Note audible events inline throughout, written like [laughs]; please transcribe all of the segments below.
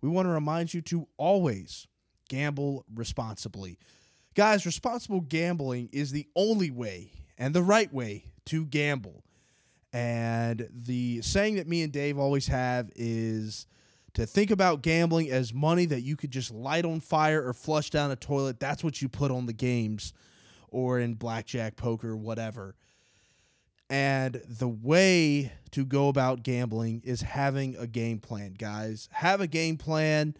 we want to remind you to always gamble responsibly. Guys, responsible gambling is the only way and the right way to gamble. And the saying that me and Dave always have is to think about gambling as money that you could just light on fire or flush down a toilet. That's what you put on the games or in blackjack, poker, whatever. And the way to go about gambling is having a game plan, guys. Have a game plan,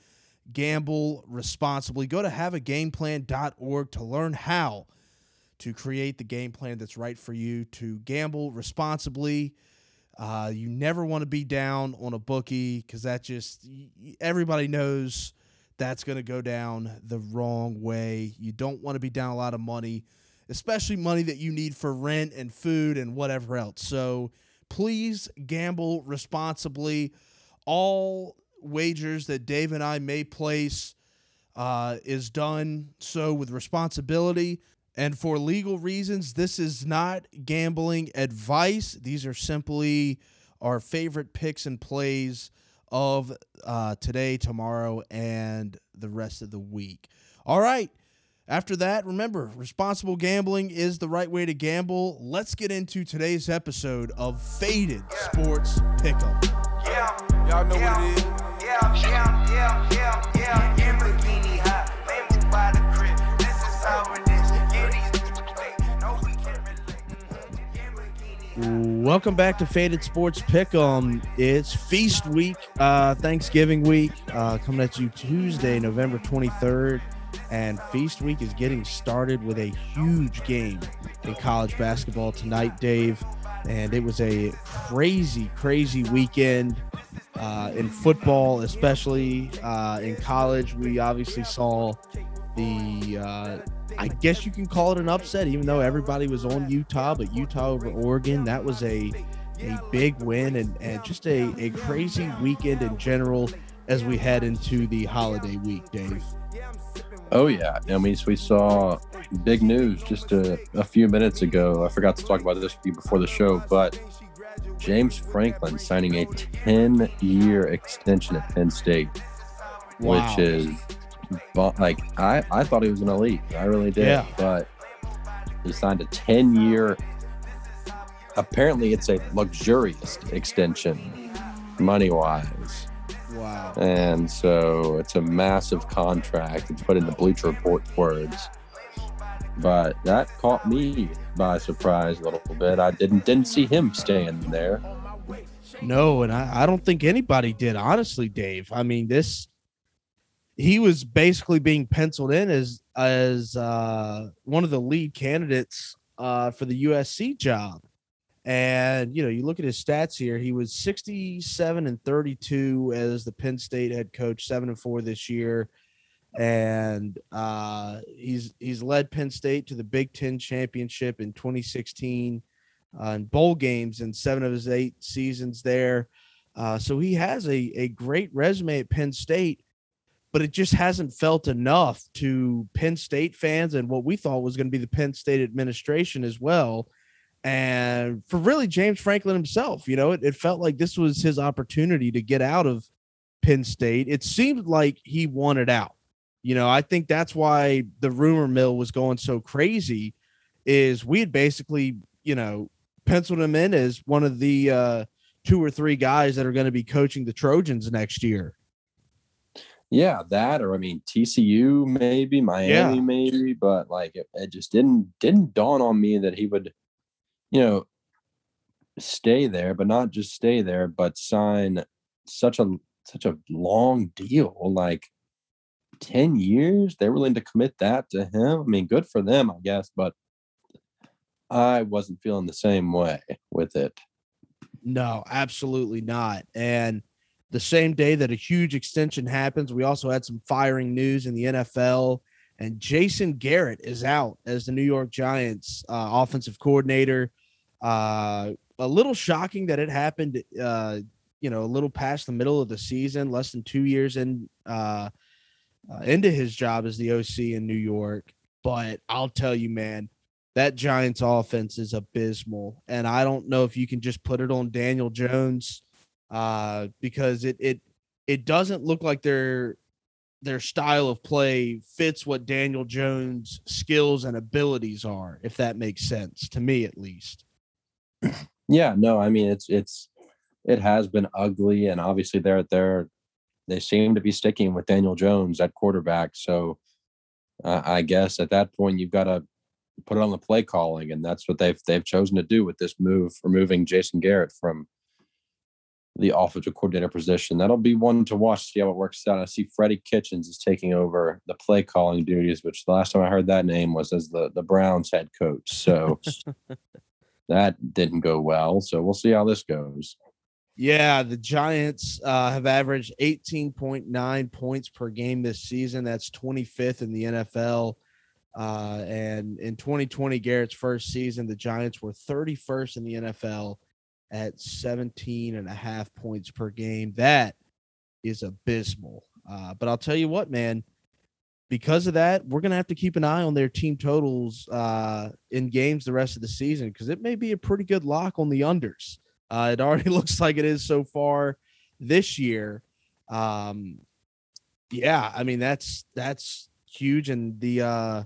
gamble responsibly. Go to haveagameplan.org to learn how to create the game plan that's right for you to gamble responsibly. Uh, you never want to be down on a bookie because that just everybody knows that's going to go down the wrong way. You don't want to be down a lot of money, especially money that you need for rent and food and whatever else. So please gamble responsibly. All wagers that Dave and I may place uh, is done so with responsibility. And for legal reasons, this is not gambling advice. These are simply our favorite picks and plays of uh, today, tomorrow, and the rest of the week. All right. After that, remember, responsible gambling is the right way to gamble. Let's get into today's episode of Faded Sports Pick'em. Yeah, y'all know yeah. what it is. Yeah, yeah, yeah, yeah, yeah. Lamborghini hot, Lambo by the crib. This is how it Welcome back to Faded Sports Pick'em. It's feast week, uh, Thanksgiving week, uh, coming at you Tuesday, November 23rd. And feast week is getting started with a huge game in college basketball tonight, Dave. And it was a crazy, crazy weekend uh, in football, especially uh, in college. We obviously saw the uh, I guess you can call it an upset, even though everybody was on Utah, but Utah over Oregon, that was a a big win and, and just a, a crazy weekend in general as we head into the holiday week, Dave. Oh yeah, I mean we saw big news just a, a few minutes ago. I forgot to talk about this before the show, but James Franklin signing a 10-year extension at Penn State, wow. which is like I, I thought he was an elite. I really did. Yeah. But he signed a 10 year, apparently, it's a luxurious extension, money wise. Wow. And so it's a massive contract. It's put in the Bleacher Report words. But that caught me by surprise a little bit. I didn't didn't see him staying there. No, and I, I don't think anybody did, honestly, Dave. I mean, this he was basically being penciled in as as uh, one of the lead candidates uh, for the USC job. And you know, you look at his stats here. He was 67 and 32 as the Penn State head coach, seven and four this year, and uh, he's he's led Penn State to the Big Ten championship in 2016 uh, and bowl games in seven of his eight seasons there. Uh, so he has a a great resume at Penn State but it just hasn't felt enough to Penn State fans and what we thought was going to be the Penn State administration as well. And for really James Franklin himself, you know, it, it felt like this was his opportunity to get out of Penn State. It seemed like he wanted out. You know, I think that's why the rumor mill was going so crazy is we had basically, you know, penciled him in as one of the uh, two or three guys that are going to be coaching the Trojans next year. Yeah, that or I mean TCU maybe, Miami yeah. maybe, but like it, it just didn't didn't dawn on me that he would, you know, stay there, but not just stay there, but sign such a such a long deal, like 10 years. They're willing to commit that to him. I mean, good for them, I guess, but I wasn't feeling the same way with it. No, absolutely not. And the same day that a huge extension happens, we also had some firing news in the NFL. And Jason Garrett is out as the New York Giants uh, offensive coordinator. Uh, a little shocking that it happened, uh, you know, a little past the middle of the season, less than two years in uh, uh, into his job as the OC in New York. But I'll tell you, man, that Giants offense is abysmal, and I don't know if you can just put it on Daniel Jones uh, because it it it doesn't look like their their style of play fits what Daniel Jones' skills and abilities are, if that makes sense to me at least. Yeah, no, I mean it's it's it has been ugly, and obviously they're they're they seem to be sticking with Daniel Jones at quarterback. So uh, I guess at that point you've got to put it on the play calling, and that's what they've they've chosen to do with this move, removing Jason Garrett from the offensive coordinator position. That'll be one to watch, see how it works out. I see Freddie Kitchens is taking over the play calling duties, which the last time I heard that name was as the the Browns head coach. So [laughs] that didn't go well. So we'll see how this goes. Yeah, the Giants uh, have averaged 18.9 points per game this season. That's 25th in the NFL. Uh, and in 2020, Garrett's first season, the Giants were 31st in the NFL at 17 and a half points per game. That is abysmal. Uh, but I'll tell you what, man, because of that, we're going to have to keep an eye on their team totals uh, in games the rest of the season because it may be a pretty good lock on the unders. Uh, it already [laughs] looks like it is so far this year. Um, yeah, I mean that's that's huge. And the uh,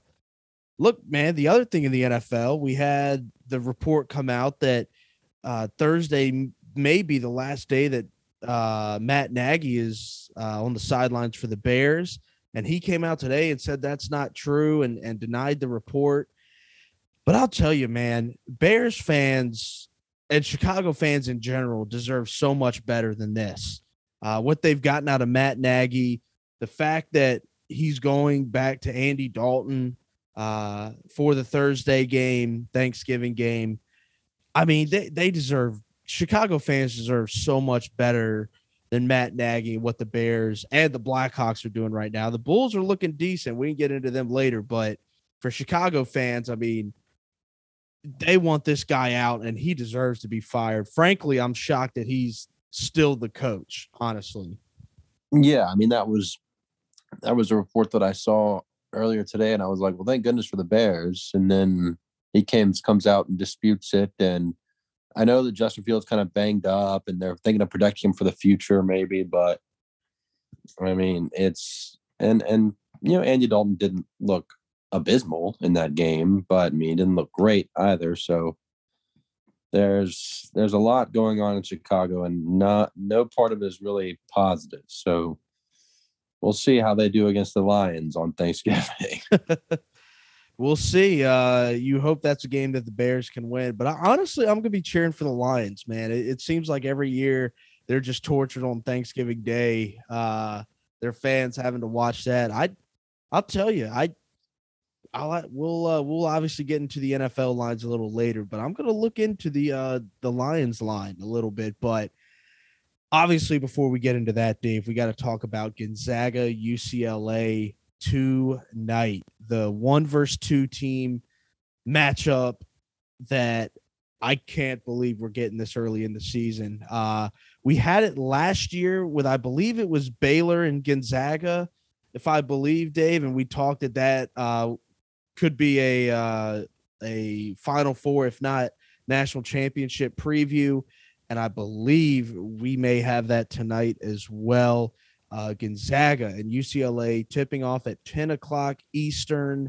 look, man, the other thing in the NFL, we had the report come out that uh, Thursday may be the last day that uh, Matt Nagy is uh, on the sidelines for the Bears. And he came out today and said that's not true and, and denied the report. But I'll tell you, man, Bears fans and Chicago fans in general deserve so much better than this. Uh, what they've gotten out of Matt Nagy, the fact that he's going back to Andy Dalton uh, for the Thursday game, Thanksgiving game. I mean, they, they deserve Chicago fans deserve so much better than Matt Nagy what the Bears and the Blackhawks are doing right now. The Bulls are looking decent. We can get into them later, but for Chicago fans, I mean, they want this guy out and he deserves to be fired. Frankly, I'm shocked that he's still the coach, honestly. Yeah, I mean that was that was a report that I saw earlier today and I was like, well, thank goodness for the Bears. And then he came comes out and disputes it and I know that Justin Fields kind of banged up and they're thinking of protecting him for the future, maybe, but I mean, it's and and you know, Andy Dalton didn't look abysmal in that game, but I mean, he didn't look great either. So there's there's a lot going on in Chicago, and not no part of it is really positive. So we'll see how they do against the Lions on Thanksgiving. [laughs] we'll see. Uh, you hope that's a game that the Bears can win. But I, honestly, I'm to be cheering for the Lions, man. It, it, seems like every year they're just tortured on Thanksgiving Day. Uh, their fans having to watch that. I, I'll tell you, I, I'll we'll uh, we'll obviously get into the NFL lines a little later, but I'm to look into the uh, the Lions line a little bit. But obviously, before we get into that, Dave, we got to talk about Gonzaga, UCLA tonight. The one versus two team matchup that I can't believe we're getting this early in the season. Uh, we had it last year with, I believe it was Baylor and Gonzaga, if I believe, Dave, and we talked that that uh, could be a uh, a Final Four, if not national championship preview. And I believe we may have that tonight as well uh, Gonzaga and UCLA tipping off at 10 o'clock Eastern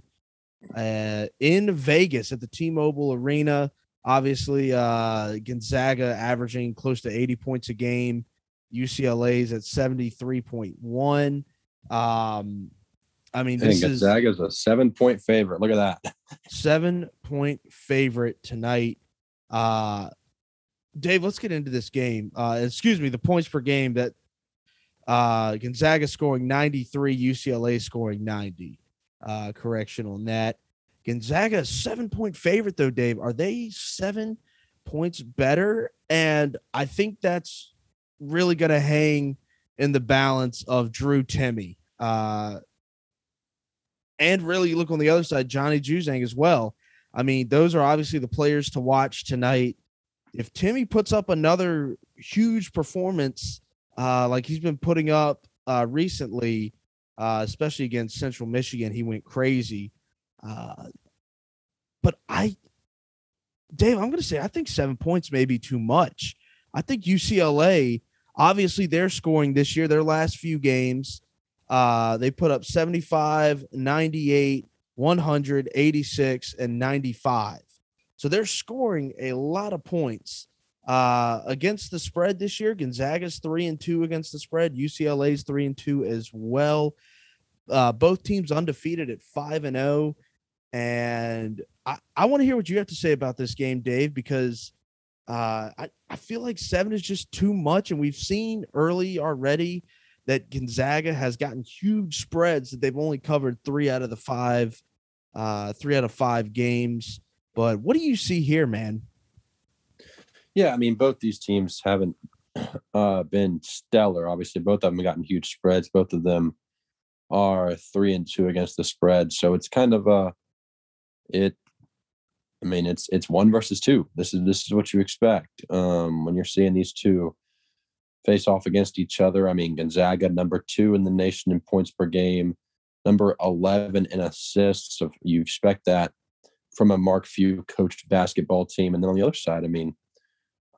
uh, in Vegas at the T Mobile Arena. Obviously, uh, Gonzaga averaging close to 80 points a game. UCLA's at 73.1. Um, I mean, this Gonzaga's is a seven point favorite. Look at that. [laughs] seven point favorite tonight. Uh, Dave, let's get into this game. Uh, excuse me, the points per game that uh, Gonzaga scoring 93, UCLA scoring 90. Uh, correction on that. Gonzaga seven point favorite though, Dave. Are they seven points better? And I think that's really going to hang in the balance of Drew Timme. Uh, and really, you look on the other side, Johnny Juzang as well. I mean, those are obviously the players to watch tonight. If Timme puts up another huge performance uh, like he's been putting up uh, recently, uh, especially against Central Michigan. He went crazy. Uh, but I, Dave, I'm going to say I think seven points may be too much. I think UCLA. Obviously, they're scoring this year, their last few games. Uh, they put up 75, 98, 100, 86, and 95. So they're scoring a lot of points. Uh, against the spread this year, Gonzaga's three and two against the spread. UCLA's three and two as well. Uh, both teams undefeated at five and zero. Oh. And I, I want to hear what you have to say about this game, Dave, because uh, I, I feel like seven is just too much. And we've seen early already that Gonzaga has gotten huge spreads that they've only covered three out of the five, uh, three out of five games. But what do you see here, man? Yeah, I mean, both these teams haven't [clears throat] uh, been stellar. Obviously, both of them have gotten huge spreads. Both of them are three and two against the spread. So it's kind of a it. I mean, it's it's one versus two. This is this is what you expect um, when you're seeing these two face off against each other. I mean, Gonzaga number two in the nation in points per game, number eleven in assists. So you expect that from a Mark Few coached basketball team, and then on the other side, I mean,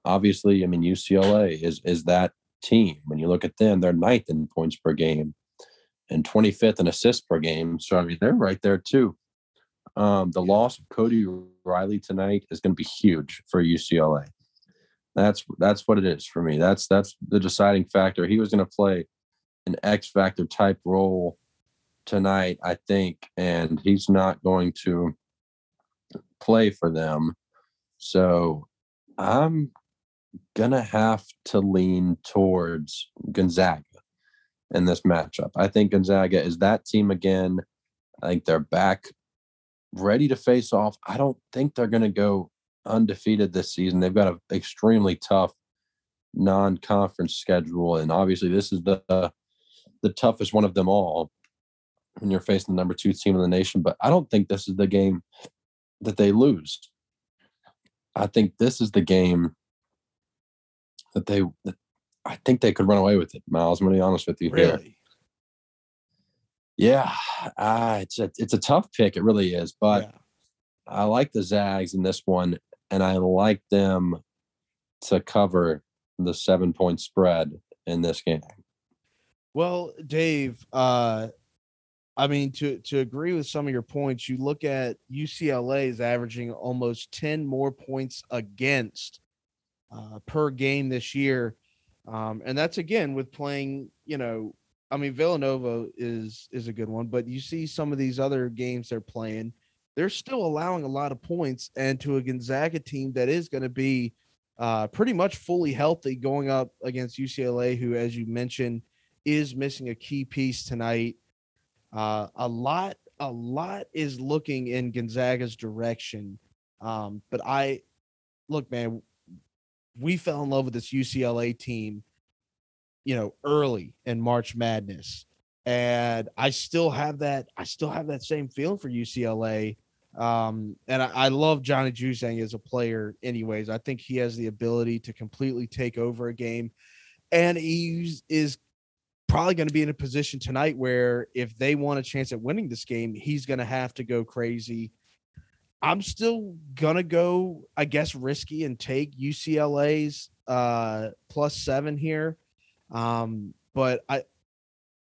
obviously, I mean UCLA is is that team. When you look at them, they're ninth in points per game and 25th in assists per game. So I mean, they're right there too. Um, the loss of Cody Riley tonight is going to be huge for UCLA. That's that's what it is for me. That's that's the deciding factor. He was going to play an X factor type role tonight, I think, and he's not going to play for them. So I'm gonna have to lean towards Gonzaga in this matchup. I think Gonzaga is that team again. I think they're back ready to face off. I don't think they're going to go undefeated this season. They've got an extremely tough non-conference schedule, and obviously this is the the toughest one of them all when you're facing the number two team in the nation. But I don't think this is the game that they lose. I think this is the game that they that I think they could run away with it. Miles, I'm going to be honest with you really? here. Yeah, uh, it's a it's a tough pick. It really is, but yeah. I like the Zags in this one, and I like them to cover the seven point spread in this game. Well, Dave, uh, I mean to to agree with some of your points, you look at UCLA is averaging almost ten more points against uh, per game this year, um, and that's again with playing, you know, I mean, Villanova is is a good one, but you see some of these other games they're playing, they're still allowing a lot of points, and to a Gonzaga team that is going to be uh, pretty much fully healthy going up against UCLA, who, as you mentioned, is missing a key piece tonight. Uh, a lot, a lot is looking in Gonzaga's direction, um, but I look, man, we fell in love with this UCLA team you know, early in March Madness. And I still have that, I still have that same feeling for UCLA. Um, and I, I love Johnny Juzang as a player, anyways. I think he has the ability to completely take over a game. And he is probably going to be in a position tonight where if they want a chance at winning this game, he's going to have to go crazy. I'm still gonna go, I guess, risky and take UCLA's uh, plus seven here. Um, but I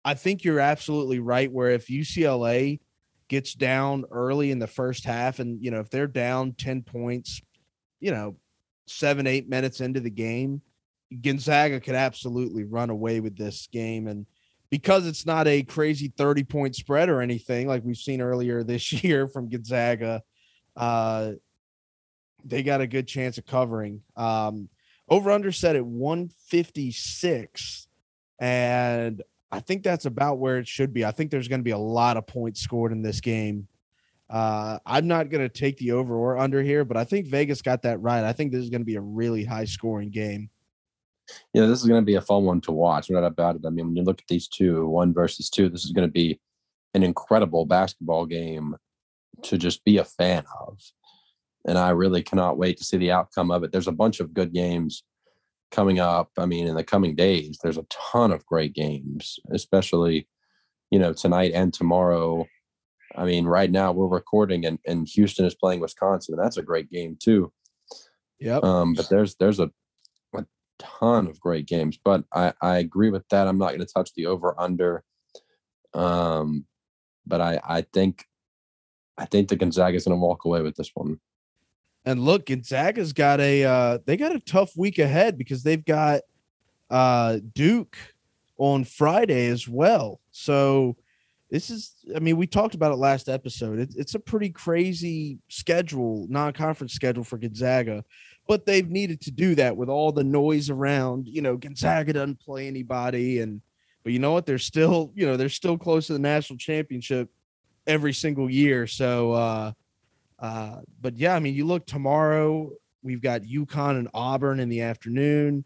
I think you're absolutely right. Where if UCLA gets down early in the first half, and you know if they're down ten points, you know, seven eight minutes into the game, Gonzaga could absolutely run away with this game. And because it's not a crazy 30 point spread or anything like we've seen earlier this [laughs] year from Gonzaga, uh, they got a good chance of covering. Um, over under set at 156. And I think that's about where it should be. I think there's going to be a lot of points scored in this game. Uh, I'm not going to take the over or under here, but I think Vegas got that right. I think this is going to be a really high scoring game. Yeah, this is going to be a fun one to watch. No doubt about it. I mean, when you look at these two, one versus two, this is going to be an incredible basketball game to just be a fan of and I really cannot wait to see the outcome of it. There's a bunch of good games coming up. I mean, in the coming days, there's a ton of great games, especially you know tonight and tomorrow. I mean, right now we're recording and, and Houston is playing Wisconsin, and that's a great game too. Yep. Um, but there's there's a ton of great games. But I, I agree with that. I'm not going to touch the over under. Um, but I, I think I think the Gonzaga is going to walk away with this one. And look, Gonzaga's got a uh, they got a tough week ahead because they've got uh, Duke on Friday as well. So this is, I mean, we talked about it last episode. It, it's a pretty crazy schedule, non-conference schedule for Gonzaga, but they've needed to do that with all the noise around. You know, Gonzaga doesn't play anybody, and but you know what? They're still, you know, they're still close to the national championship every single year. So, uh, uh, but yeah, I mean, you look tomorrow. We've got UConn and Auburn in the afternoon.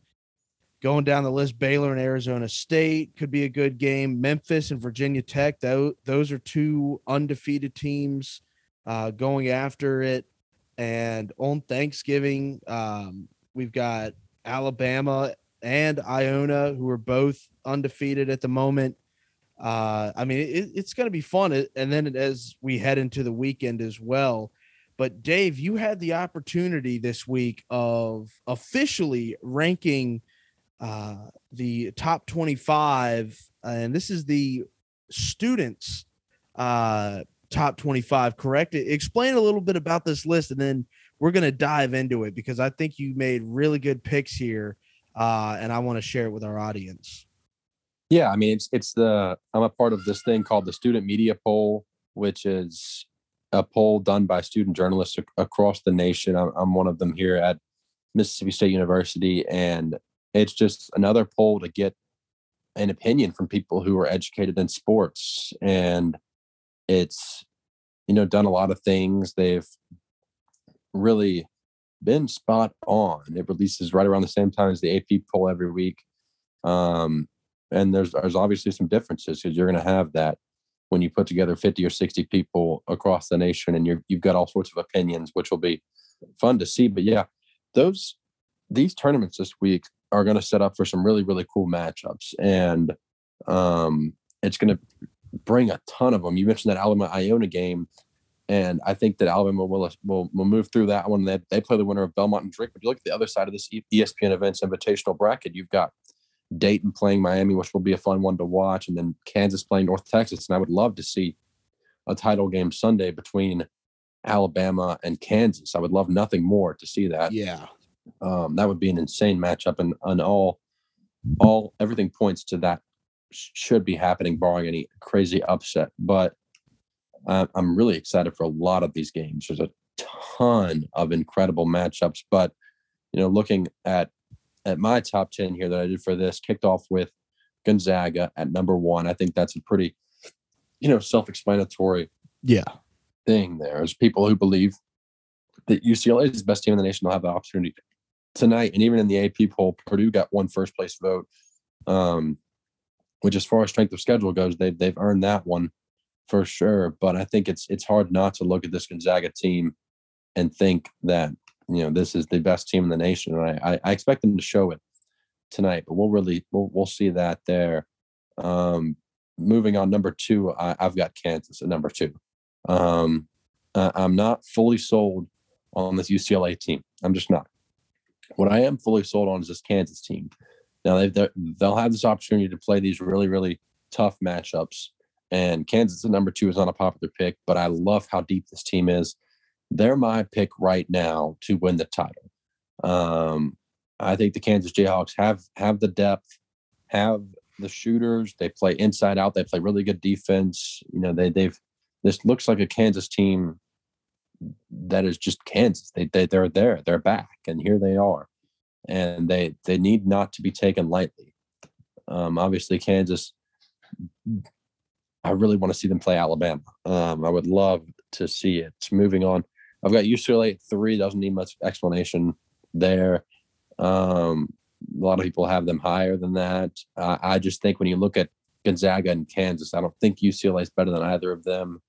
Going down the list, Baylor and Arizona State could be a good game. Memphis and Virginia Tech, those, those are two undefeated teams uh, going after it. And on Thanksgiving, um, we've got Alabama and Iona, who are both undefeated at the moment. Uh, I mean, it, it's going to be fun. And then as we head into the weekend as well. But Dave, you had the opportunity this week of officially ranking uh, the top 25, and this is the students' uh, top 25, correct? Explain a little bit about this list, and then we're going to dive into it because I think you made really good picks here, uh, and I want to share it with our audience. Yeah, I mean, it's it's the I'm a part of this thing called the Student Media Poll, which is a poll done by student journalists ac- across the nation. I'm, I'm one of them here at Mississippi State University, and it's just another poll to get an opinion from people who are educated in sports and it's you know done a lot of things. They've really been spot on. It releases right around the same time as the ap poll every week. Um, and there's there's obviously some differences because you're going to have that when you put together 50 or 60 people across the nation and you're, you've got all sorts of opinions which will be fun to see but yeah those these tournaments this week are going to set up for some really really cool matchups, and um, it's going to bring a ton of them. You mentioned that Alabama Iona game, and I think that Alabama will will, will move through that one. They, they play the winner of Belmont and Drake. But you look at the other side of this ESPN events invitational bracket, you've got Dayton playing Miami, which will be a fun one to watch, and then Kansas playing North Texas. And I would love to see a title game Sunday between Alabama and Kansas. I would love nothing more to see that. Yeah. Um, that would be an insane matchup, and, and all, all everything points to that should be happening, barring any crazy upset. But uh, I'm really excited for a lot of these games. There's a ton of incredible matchups, but you know, looking at at my top ten here that I did for this, kicked off with Gonzaga at number one. I think that's a pretty, you know, self-explanatory. Yeah. Thing there. There's people who believe that UCLA is the best team in the nation. They'll have the opportunity tonight, and even in the AP poll, Purdue got one first place vote. Um, which, as far as strength of schedule goes, they've they've earned that one for sure. But I think it's it's hard not to look at this Gonzaga team and think that you know this is the best team in the nation, and I I, expect them to show it tonight. But we'll really we'll we'll see that there. Um, moving on, number two, I, have got Kansas at number two. Um, I'm not fully sold on this UCLA team. I'm just not. What I am fully sold on is this Kansas team. Now they they'll have this opportunity to play these really really tough matchups, and Kansas at number two is not a popular pick, but I love how deep this team is. They're my pick right now to win the title. Um, I think the Kansas Jayhawks have have the depth, have the shooters. They play inside out. They play really good defense. You know they they've this looks like a Kansas team that is just Kansas. They, they they're there, they're back, and here they are, and they they need not to be taken lightly. Um, obviously, Kansas. I really want to see them play Alabama. Um, I would love to see it. Moving on, I've got UCLA at three. Doesn't need much explanation there. Um, a lot of people have them higher than that. Uh, I just think when you look at Gonzaga and Kansas, I don't think UCLA is better than either of them.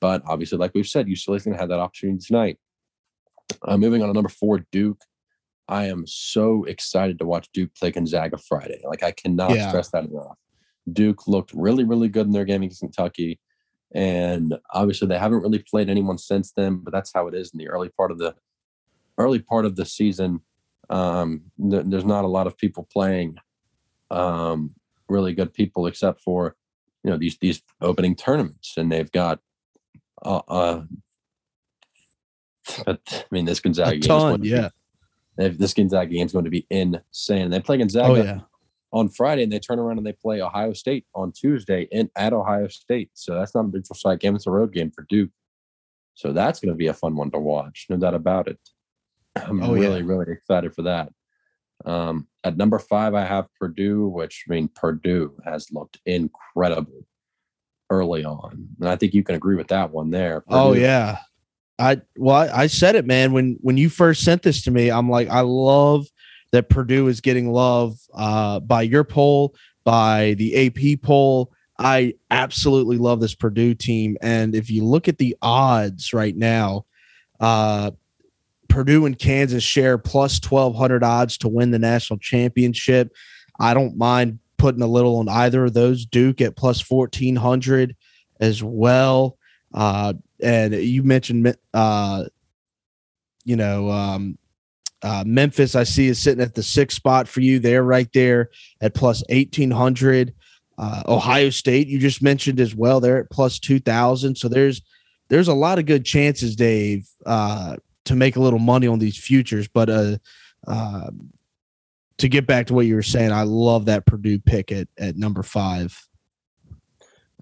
But obviously, like we've said, UCLA is going to have that opportunity tonight. Uh, moving on to number four, Duke. I am so excited to watch Duke play Gonzaga Friday. Like I cannot yeah. stress that enough. Duke looked really, really good in their game against Kentucky, and obviously they haven't really played anyone since then. But that's how it is in the early part of the early part of the season. Um, th- there's not a lot of people playing um, really good people except for you know these these opening tournaments, and they've got uh, uh [laughs] but I mean this Gonzaga A game ton, yeah. This Gonzaga game is going to be insane. They play Gonzaga Oh yeah. On Friday, and they turn around and they play Ohio State on Tuesday in at Ohio State. So that's not a neutral site game; it's a road game for Duke. So that's going to be a fun one to watch, no doubt about it. [clears throat] I'm Oh, really, yeah. really excited for that. Um, at number five, I have Purdue, which I mean Purdue has looked incredible early on, and I think you can agree with that one there. Oh yeah. I well, I, I said it, man. When when you first sent this to me, I'm like, I love that Purdue is getting love uh, by your poll, by the AP poll. I absolutely love this Purdue team, and if you look at the odds right now, uh, Purdue and Kansas share plus twelve hundred odds to win the national championship. I don't mind putting a little on either of those. Duke at plus fourteen hundred as well. Uh, and you mentioned uh you know um uh memphis i see is sitting at the sixth spot for you there right there at plus 1800 uh ohio state you just mentioned as well they're at plus 2000 so there's there's a lot of good chances dave uh to make a little money on these futures. But uh uh to get back to what you were saying i love that purdue pick at at number five.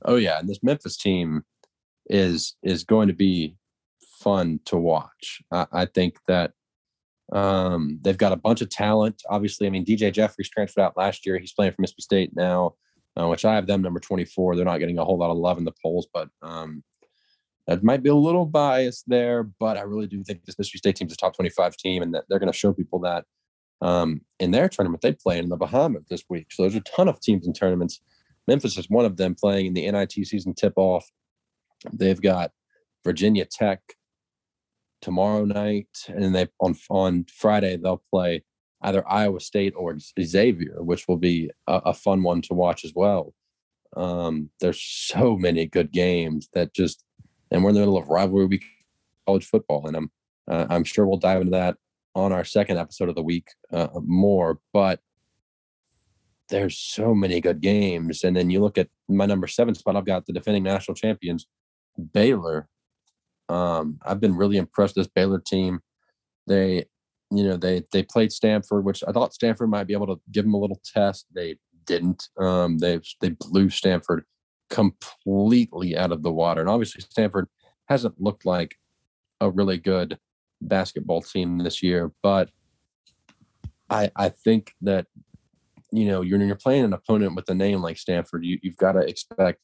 Oh yeah, and this Memphis team is is going to be fun to watch. I, I think that um, they've got a bunch of talent. Obviously, I mean DJ Jeffries transferred out last year. He's playing for Mississippi State now, uh, which I have them number twenty four. They're not getting a whole lot of love in the polls, but um, that might be a little biased there. But I really do think this Mississippi State team is a top twenty five team, and that they're going to show people that um, in their tournament they play in the Bahamas this week. So there's a ton of teams in tournaments. Memphis is one of them playing in the NIT season tip off. They've got Virginia Tech tomorrow night, and they on on Friday they'll play either Iowa State or Xavier, which will be a, a fun one to watch as well. Um, there's so many good games that just, and we're in the middle of rivalry week college football, and I'm uh, I'm sure we'll dive into that on our second episode of the week uh, more, but there's so many good games. And then you look at my number seven spot, I've got the defending national champions, Baylor. Um, I've been really impressed this Baylor team. They, you know, they they played Stanford, which I thought Stanford might be able to give them a little test. They didn't. Um, they they blew Stanford completely out of the water. And obviously Stanford hasn't looked like a really good basketball team this year, but I I think that you know, you're you're playing an opponent with a name like Stanford, you, you've got to expect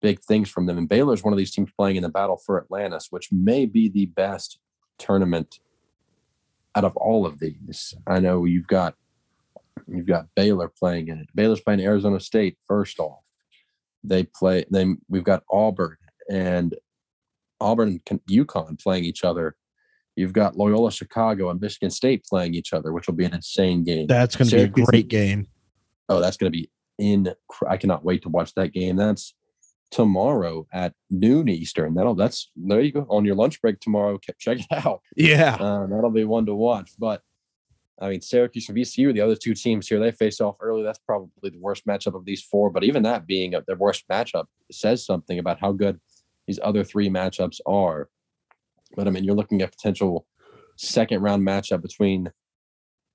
big things from them. And Baylor is one of these teams playing in the battle for Atlantis, which may be the best tournament out of all of these. I know you've got you've got Baylor playing in it. Baylor's playing Arizona State first off. They play. Then we've got Auburn and Auburn and UConn playing each other. You've got Loyola Chicago and Michigan State playing each other, which will be an insane game. that's going to be a great game Oh, that's going to be in. I cannot wait to watch that game. That's tomorrow at noon Eastern. That'll that's there you go on your lunch break tomorrow. Check it [laughs] out. yeah Uh, that'll be one to watch. But I mean, Syracuse and VCU, the other two teams here, they face off early. That's probably the worst matchup of these four. But even that being a, their worst matchup says something about how good these other three matchups are. But I mean, you're looking at potential second round matchup between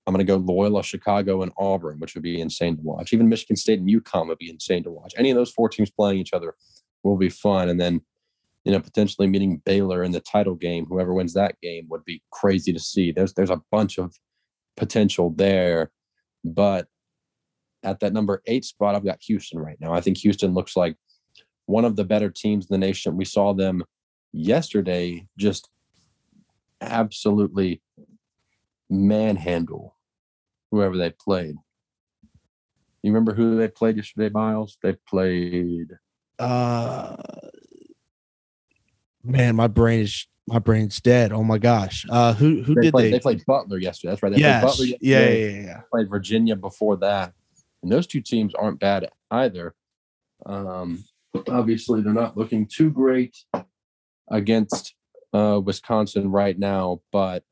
I'm going to go Loyola, Chicago, and Auburn, which would be insane to watch. Even Michigan State and UConn would be insane to watch. Any of those four teams playing each other will be fun. And then, you know, potentially meeting Baylor in the title game. Whoever wins that game would be crazy to see. There's there's a bunch of potential there, but at that number eight spot, I've got Houston right now. I think Houston looks like one of the better teams in the nation. We saw them yesterday just absolutely manhandle whoever they played. You remember who they played yesterday, Miles? They played uh man my brain is my brain's dead oh my gosh uh who who they did played, they they played Butler yesterday. That's right. They yes Butler yeah, yeah yeah yeah played Virginia before that, and those two teams aren't bad either. Um, obviously, they're not looking too great against uh, Wisconsin right now, but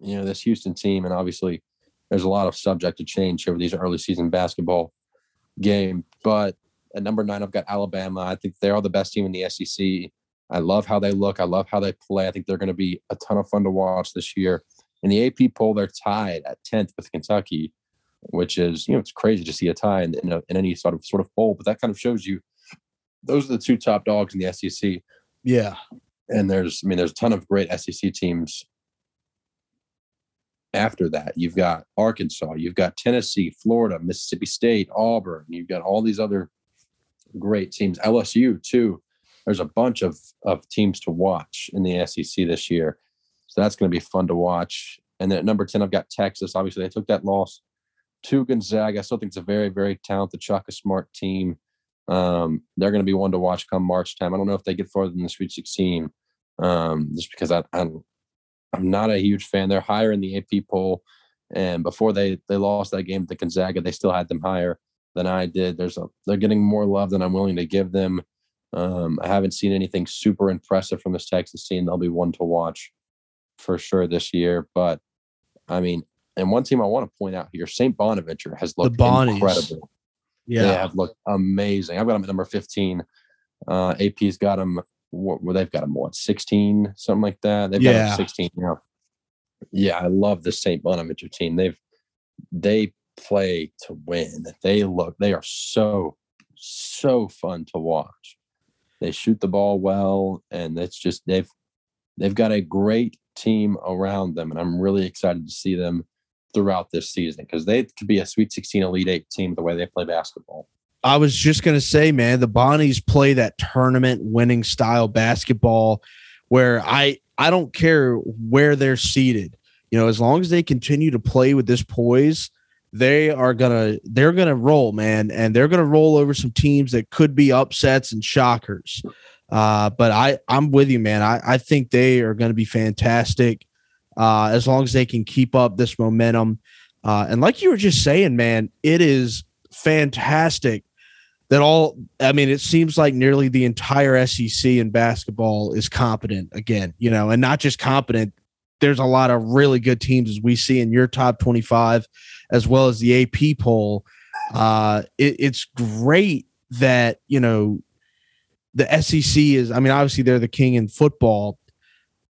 you know this Houston team, and obviously there's a lot of subject to change over these early season basketball game. But at number nine, I've got Alabama. I think they are the best team in the SEC. I love how they look. I love how they play. I think they're going to be a ton of fun to watch this year. In the AP poll, they're tied at 10th with Kentucky, which is, you know, it's crazy to see a tie in, in, a, in any sort of sort of poll, but that kind of shows you those are the two top dogs in the SEC. Yeah. And there's, I mean, there's a ton of great SEC teams after that. You've got Arkansas, you've got Tennessee, Florida, Mississippi State, Auburn, you've got all these other great teams, LSU too. There's a bunch of, of teams to watch in the SEC this year. So that's going to be fun to watch. And then at number 10, I've got Texas. Obviously, they took that loss to Gonzaga. I still think it's a very, very talented, Shaka Smart team. Um, they're going to be one to watch come March time. I don't know if they get farther than the Sweet 16, um, just because I, I'm I'm not a huge fan. They're higher in the AP poll, and before they they lost that game to Gonzaga, they still had them higher than I did. There's a they're getting more love than I'm willing to give them. Um, I haven't seen anything super impressive from this Texas team. They'll be one to watch for sure this year. But I mean, and one team I want to point out here, St. Bonaventure has looked incredible. Yeah, they have looked amazing. I've got them at number 15. Uh, AP's got them. What, well, they've got them what 16, something like that. They've yeah. got them 16 now. Yeah, I love the St. Bonaventure team. They've they play to win. They look. They are so so fun to watch. They shoot the ball well, and it's just they've they've got a great team around them, and I'm really excited to see them throughout this season because they could be a Sweet 16 Elite Eight team the way they play basketball. I was just gonna say, man, the Bonnies play that tournament winning style basketball where I I don't care where they're seated. You know, as long as they continue to play with this poise, they are gonna they're gonna roll, man, and they're gonna roll over some teams that could be upsets and shockers. Uh, but I I'm with you, man. I I think they are going to be fantastic uh, as long as they can keep up this momentum. Uh, and like you were just saying, man, it is fantastic that all. I mean, it seems like nearly the entire SEC in basketball is competent again. You know, and not just competent. There's a lot of really good teams as we see in your top 25, as well as the AP poll. Uh, it, it's great that you know the SEC is, I mean, obviously they're the king in football,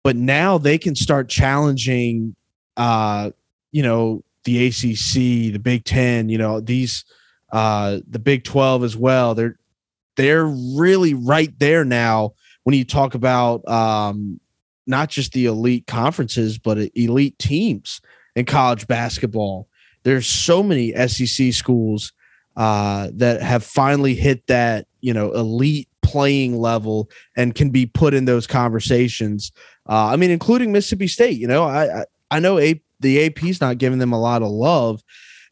but now they can start challenging, uh, you know, the ACC, the Big Ten, you know, these, uh, the Big Twelve as well. They're they're really right there now when you talk about um, not just the elite conferences, but elite teams in college basketball. There's so many SEC schools uh, that have finally hit that you know elite playing level and can be put in those conversations. Uh, I mean, including Mississippi State. You know, I I, I know a, the AP's not giving them a lot of love,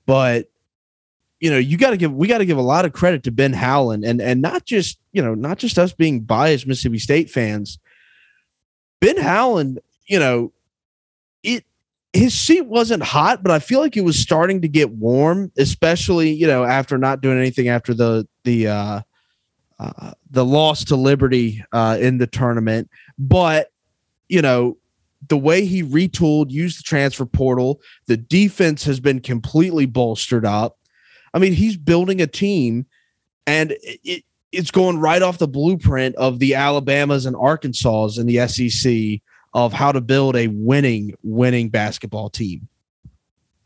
but you know, you got to give we got to give a lot of credit to Ben Howland and and not just you know not just us being biased Mississippi State fans. Ben Howland, you know, it his seat wasn't hot, but I feel like it was starting to get warm, especially you know after not doing anything after the the uh, uh, the loss to Liberty uh, in the tournament. But, you know, the way he retooled, used the transfer portal, the defense has been completely bolstered up. I mean, he's building a team and it, it's going right off the blueprint of the Alabamas and Arkansas in the SEC of how to build a winning, winning basketball team.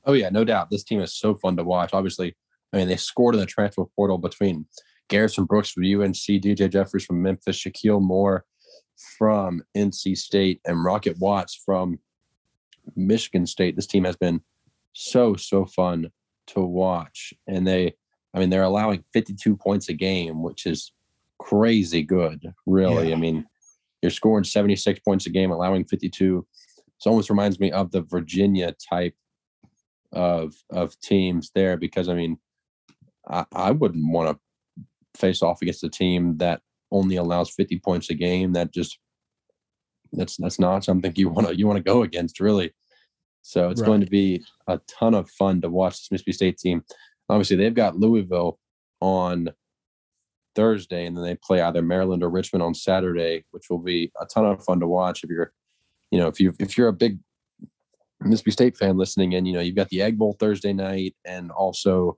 Oh, yeah, no doubt. This team is so fun to watch. Obviously, I mean, they scored in the transfer portal between Garrison Brooks from UNC, DJ Jeffries from Memphis, Shakeel Moore from NC State, and Rocket Watts from Michigan State. This team has been so, so fun to watch. And they, I mean, they're allowing 52 points a game, which is crazy good, really. Yeah. I mean, you're scoring 76 points a game, allowing 52. It almost reminds me of the Virginia type of of teams there because I mean, I, I wouldn't want to face off against a team that only allows 50 points a game that just that's that's not something you want to you want to go against really so it's right. going to be a ton of fun to watch this mississippi state team obviously they've got louisville on thursday and then they play either maryland or richmond on saturday which will be a ton of fun to watch if you're you know if you if you're a big Mississippi State fan listening in, you know, you've got the Egg Bowl Thursday night and also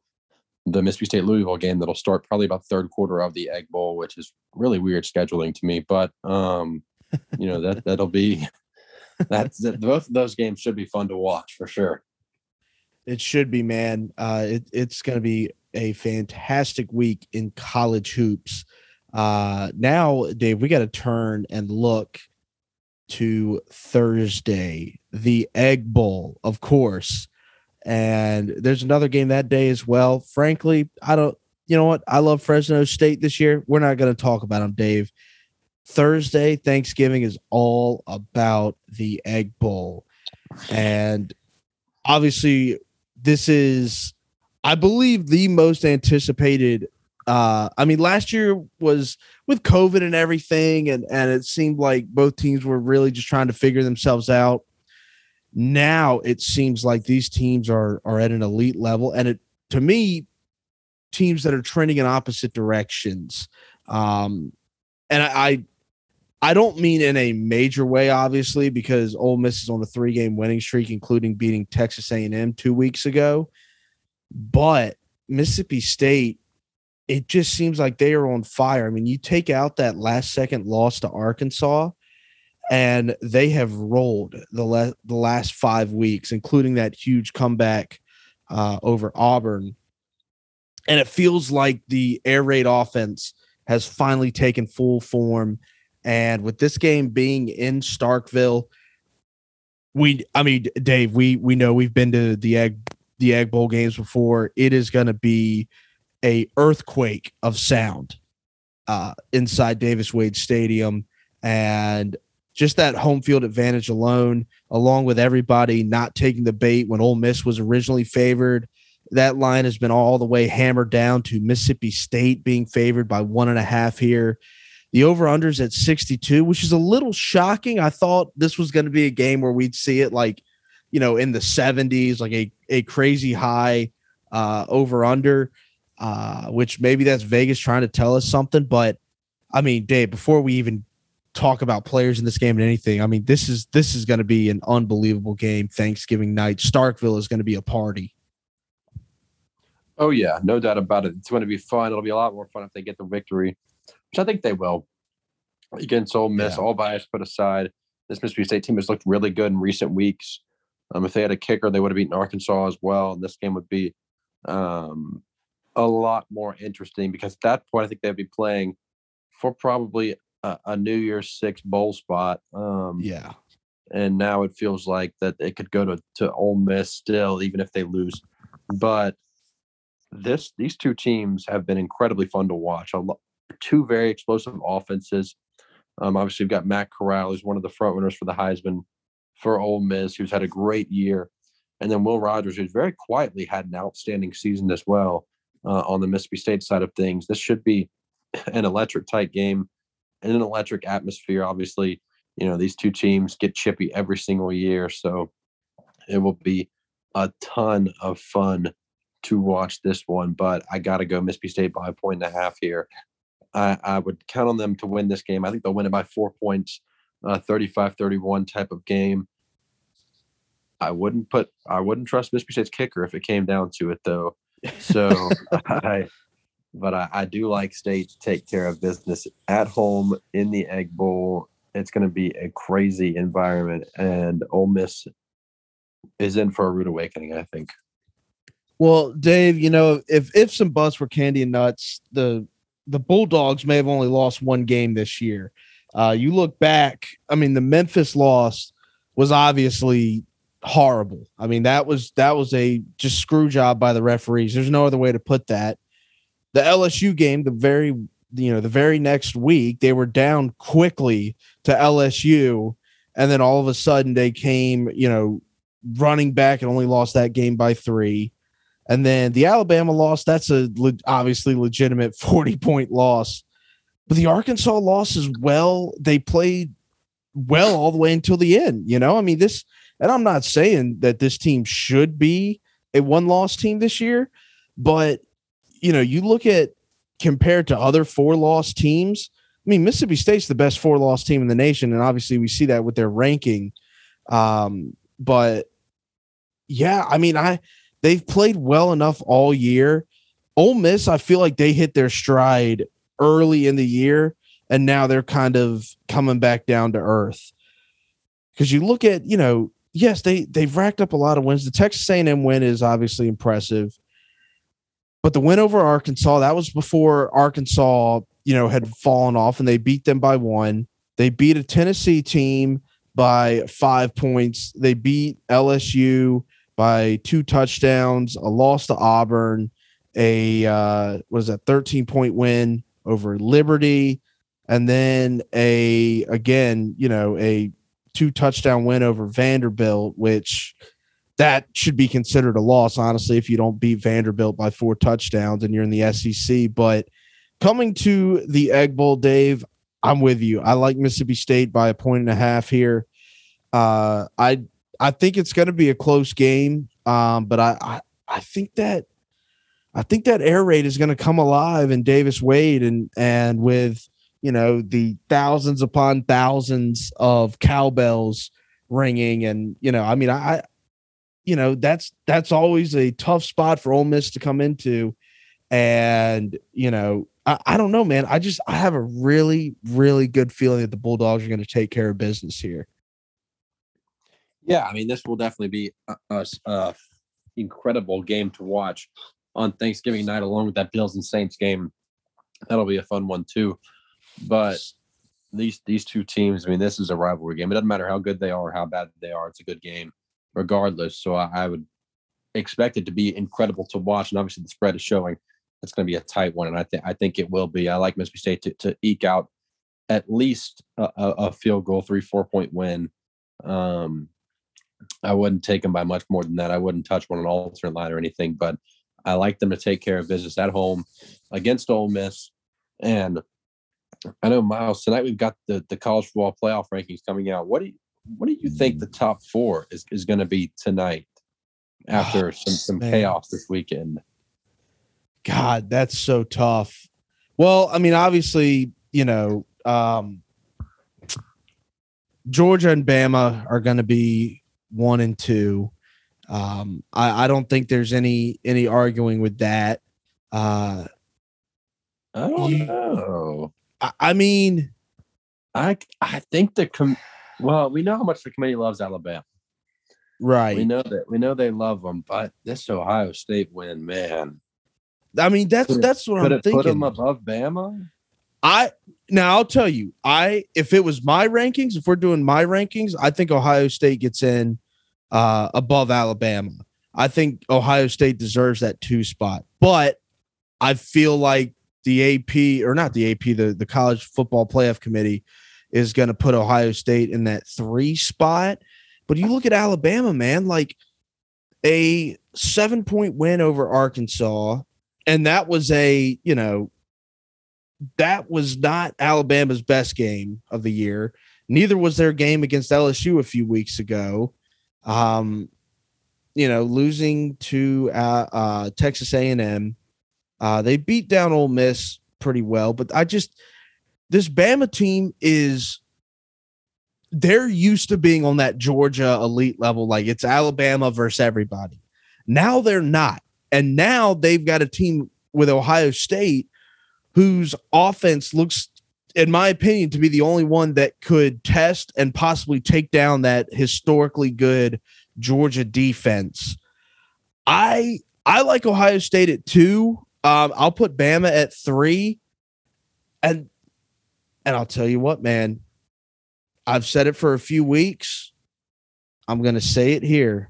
the Mississippi State Louisville game that'll start probably about third quarter of the Egg Bowl, which is really weird scheduling to me. But um, you know that that'll be that's that, both of those games should be fun to watch for sure. It should be, man. Uh, it, it's going to be a fantastic week in college hoops. Uh, now, Dave, we got to turn and look to Thursday, the Egg Bowl, of course. And there's another game that day as well. Frankly, I don't, you know what? I love Fresno State this year. We're not going to talk about them, Dave. Thursday, Thanksgiving is all about the Egg Bowl. And obviously, this is, I believe, the most anticipated. Uh, I mean, last year was with COVID and everything, and, and it seemed like both teams were really just trying to figure themselves out now it seems like these teams are are at an elite level and it to me teams that are trending in opposite directions um and I, I I don't mean in a major way, obviously, because Ole Miss is on a three-game winning streak, including beating Texas A&M two weeks ago. But Mississippi State, it just seems like they are on fire. I mean, you take out that last-second loss to Arkansas, and they have rolled the le- the last five weeks, including that huge comeback uh, over Auburn. And it feels like the air raid offense has finally taken full form. And with this game being in Starkville, we I mean, Dave, we we know we've been to the egg the egg bowl games before. It is going to be a earthquake of sound uh, inside Davis Wade Stadium, and just that home field advantage alone, along with everybody not taking the bait when Ole Miss was originally favored. That line has been all the way hammered down to Mississippi State being favored by one and a half here. The over unders at 62, which is a little shocking. I thought this was going to be a game where we'd see it like, you know, in the 70s, like a, a crazy high uh, over under, uh, which maybe that's Vegas trying to tell us something. But I mean, Dave, before we even talk about players in this game and anything. I mean, this is this is going to be an unbelievable game. Thanksgiving night, Starkville is going to be a party. Oh yeah, no doubt about it. It's going to be fun. It'll be a lot more fun if they get the victory, which I think they will. Against Ole Miss, yeah. all bias put aside, this Mississippi State team has looked really good in recent weeks. Um, if they had a kicker, they would have beaten Arkansas as well, and this game would be um, a lot more interesting because at that point, I think they'd be playing for probably a, a New Year's Six bowl spot. Um, yeah, and now it feels like that it could go to to Ole Miss still, even if they lose. But this these two teams have been incredibly fun to watch. Lo- two very explosive offenses. Um, obviously, we've got Matt Corral, who's one of the front runners for the Heisman for Ole Miss, who's had a great year, and then Will Rogers, who's very quietly had an outstanding season as well uh, on the Mississippi State side of things. This should be [laughs] an electric tight game in an electric atmosphere. Obviously, you know, these two teams get chippy every single year. So it will be a ton of fun to watch this one. But I got to go Mississippi State by a point and a half here. I, I, would count on them to win this game. I think they'll win it by four points, uh, 35 31 type of game. I wouldn't put, I wouldn't trust Mississippi State's kicker if it came down to it, though. So [laughs] I, but I, I do like State to take care of business at home in the Egg Bowl. It's going to be a crazy environment, and Ole Miss is in for a rude awakening. I think. Well, Dave, you know, if if some butts were candy and nuts, the the Bulldogs may have only lost one game this year. Uh, you look back, I mean, the Memphis loss was obviously horrible. I mean, that was that was a just screw job by the referees. There's no other way to put that the LSU game, the very you know the very next week, they were down quickly to LSU, and then all of a sudden they came, you know, running back and only lost that game by three. And then the Alabama loss, that's a le- obviously legitimate [laughs] 40 point loss. But the Arkansas loss as well, they played well all the way until the end. You know, I mean, this, and I'm not saying that this team should be a one loss team this year, but you know, you look at compared to other four loss teams. I mean, Mississippi State's the best four loss team in the nation, and obviously we see that with their ranking. Um, but yeah, I mean, I they've played well enough all year. Ole Miss, I feel like they hit their stride early in the year, and now they're kind of coming back down to earth. Because you look at, you know, yes, they they've racked up a lot of wins. The Texas A&M win is obviously impressive, but the win over Arkansas that was before Arkansas, you know, had fallen off, and they beat them by one. They beat a Tennessee team by five points. They beat LSU by two touchdowns, a loss to Auburn, a uh, what is that, 13 point win over Liberty, and then a again, you know, a two touchdown win over Vanderbilt, which that should be considered a loss, honestly, if you don't beat Vanderbilt by four touchdowns and you're in the SEC. But coming to the Egg Bowl, Dave, I'm with you. I like Mississippi State by a point and a half here. Uh, I I think it's going to be a close game, um, but I, I I think that I think that air raid is going to come alive in Davis Wade and and with you know the thousands upon thousands of cowbells ringing and you know I mean I you know that's that's always a tough spot for Ole Miss to come into and you know I, I don't know, man. I just I have a really, really good feeling that the Bulldogs are going to take care of business here. Yeah, I mean, this will definitely be a, a, a, incredible game to watch on Thanksgiving night, along with that Bills and Saints game. That'll be a fun one too. But these these two teams, I mean, this is a rivalry game. It doesn't matter how good they are or how bad they are; it's a good game, regardless. So I, I would expect it to be incredible to watch, and obviously the spread is showing it's going to be a tight one, and I think I think it will be. I like Mississippi State to, to eke out at least a, a field goal, three four point win. Um, I wouldn't take them by much more than that. I wouldn't touch one on alternate line or anything, but I like them to take care of business at home against Ole Miss. And I know Miles tonight we've got the the college football playoff rankings coming out. What do you what do you think the top four is, is going to be tonight after oh, some some man. chaos this weekend? God, that's so tough. Well, I mean, obviously, you know, um, Georgia and Bama are going to be one and two. Um, I, I, don't think there's any any arguing with that. Uh, I don't you, know. I, I, mean, I I think the com- well, we know how much the committee loves Alabama. Right. We know that we know they love them, but this Ohio State win, man. I mean, that's could that's what I'm thinking. Put them above Bama. I now I'll tell you, I if it was my rankings, if we're doing my rankings, I think Ohio State gets in uh, above Alabama. I think Ohio State deserves that two spot, but I feel like the AP or not the AP, the the College Football Playoff Committee is going to put Ohio State in that three spot. But you look at Alabama, man, like a seven point win over Arkansas and that was a you know that was not Alabama's best game of the year. Neither was their game against LSU a few weeks ago. Um, you know, losing to uh, uh, Texas A&M, uh, they beat down Ole Miss pretty well. But I just this Bama team is they're used to being on that Georgia elite level, like it's Alabama versus everybody. Now they're not. And now they've got a team with Ohio State whose offense looks, in my opinion, to be the only one that could test and possibly take down that historically good Georgia defense. I I like Ohio State at two. Um, I'll put Bama at three, and and I'll tell you what, man. I've said it for a few weeks. I'm going to say it here.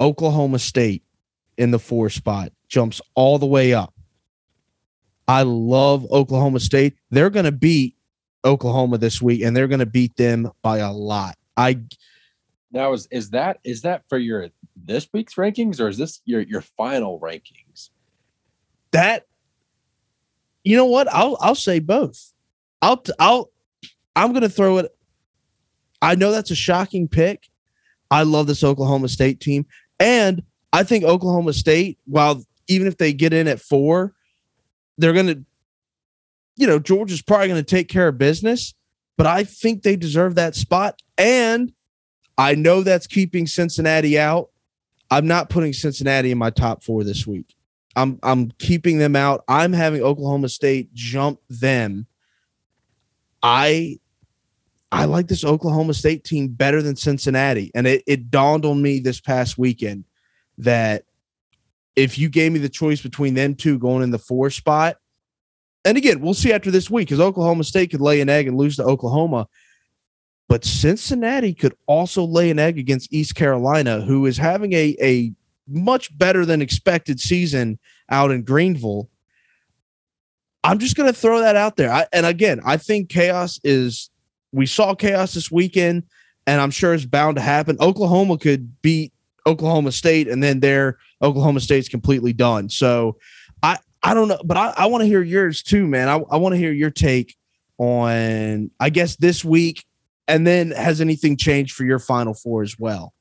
Oklahoma State in the four spot, jumps all the way up. I love Oklahoma State. They're going to beat Oklahoma this week, and they're going to beat them by a lot. I now is is that is that for your this week's rankings or is this your your final rankings? That you know what? I'll I'll say both. I'll I'll I'm going to throw it. I know that's a shocking pick. I love this Oklahoma State team, and I think Oklahoma State, while even if they get in at four, they're going to, you know, Georgia's probably going to take care of business, but I think they deserve that spot. And I know that's keeping Cincinnati out, I'm not putting Cincinnati in my top four this week. I'm I'm keeping them out. I'm having Oklahoma State jump them. I I like this Oklahoma State team better than Cincinnati. And it, it dawned on me this past weekend that if you gave me the choice between them two going in the four spot, and again, we'll see after this week because Oklahoma State could lay an egg and lose to Oklahoma. But Cincinnati could also lay an egg against East Carolina, who is having a, a much better than expected season out in Greenville. I'm just going to throw that out there. I, and again, I think chaos is, we saw chaos this weekend, and I'm sure it's bound to happen. Oklahoma could beat Oklahoma State, and then there, Oklahoma State's completely done. So I, I don't know, but I, I want to hear yours too, man. I, I want to hear your take on, I guess, this week. And then has anything changed for your final four as well?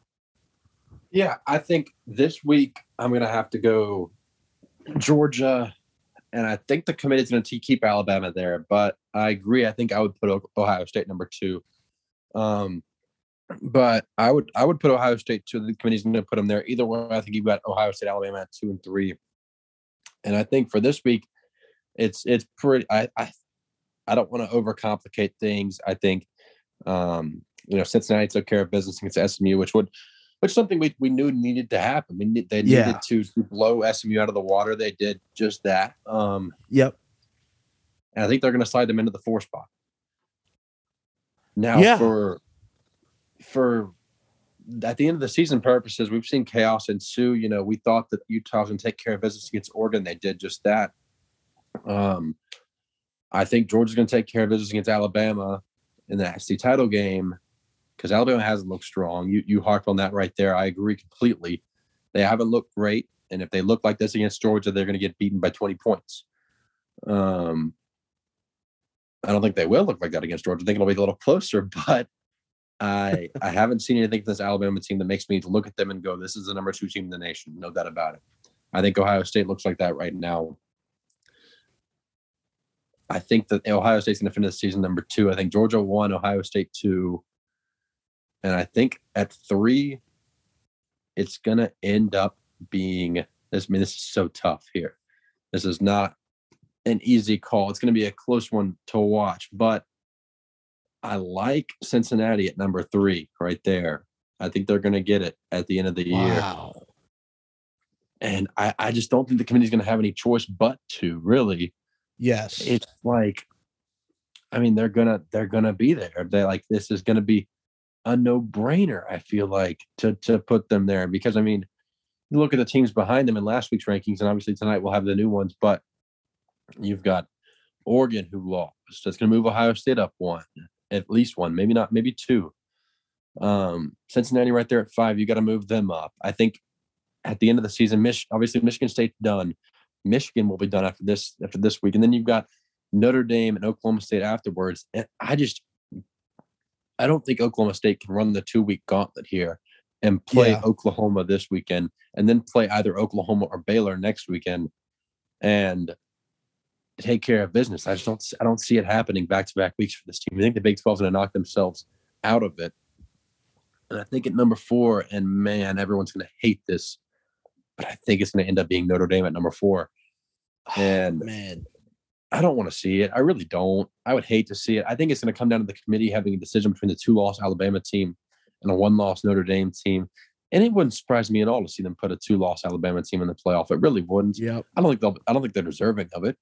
Yeah, I think this week I'm going to have to go Georgia, and I think the committee's going to keep Alabama there. But I agree. I think I would put Ohio State number two. Um, but I would I would put Ohio State two. The committee's going to put them there. Either way, I think you've got Ohio State, Alabama at two and three. And I think for this week, it's it's pretty. I I, I don't want to overcomplicate things. I think um, you know Cincinnati took care of business against SMU, which would which is something we, we knew needed to happen. We need, they needed yeah. to, blow SMU out of the water. They did just that. Um, yep. And I think they're going to slide them into the four spot. Now yeah. for for at the end of the season purposes, we've seen chaos ensue. You know, we thought that Utah was going to take care of business against Oregon. They did just that. Um, I think Georgia's going to take care of business against Alabama in the SEC title game because Alabama hasn't looked strong. You you harped on that right there. I agree completely. They haven't looked great, and if they look like this against Georgia, they're going to get beaten by 20 points. Um, I don't think they will look like that against Georgia. I think it'll be a little closer, [laughs] but I I haven't seen anything from this Alabama team that makes me look at them and go, "This is the number two team in the nation." No doubt about it. I think Ohio State looks like that right now. I think that Ohio State's going to finish the season number two. I think Georgia one, Ohio State two, and I think at three, it's going to end up being this. I mean, this is so tough here. This is not an easy call. It's going to be a close one to watch, but I like Cincinnati at number three right there. I think they're going to get it at the end of the wow. year. And I, I just don't think the committee's going to have any choice but to really. Yes. It's like, I mean, they're gonna they're gonna be there. They're like, this is gonna be a no-brainer. I feel like to to put them there because I mean, you look at the teams behind them in last week's rankings, and obviously tonight we'll have the new ones. But you've got Oregon who lost. That's going to move Ohio State up one, at least one, maybe not, maybe two. Um, Cincinnati right there at five. You got to move them up. I think at the end of the season, Mich- obviously Michigan State's done. Michigan will be done after this after this week, and then you've got Notre Dame and Oklahoma State afterwards. And I just I don't think Oklahoma State can run the two week gauntlet here and play yeah. Oklahoma this weekend and then play either Oklahoma or Baylor next weekend and take care of business. I just don't I don't see it happening back to back weeks for this team. I think the Big 12 is going to knock themselves out of it. And I think at number four, and man, everyone's going to hate this, but I think it's going to end up being Notre Dame at number four. Oh, and man, I don't want to see it. I really don't. I would hate to see it. I think it's going to come down to the committee having a decision between the two loss Alabama team and a one loss Notre Dame team. And it wouldn't surprise me at all to see them put a two loss Alabama team in the playoff. It really wouldn't. Yeah. I don't think they'll I don't think they're deserving of it.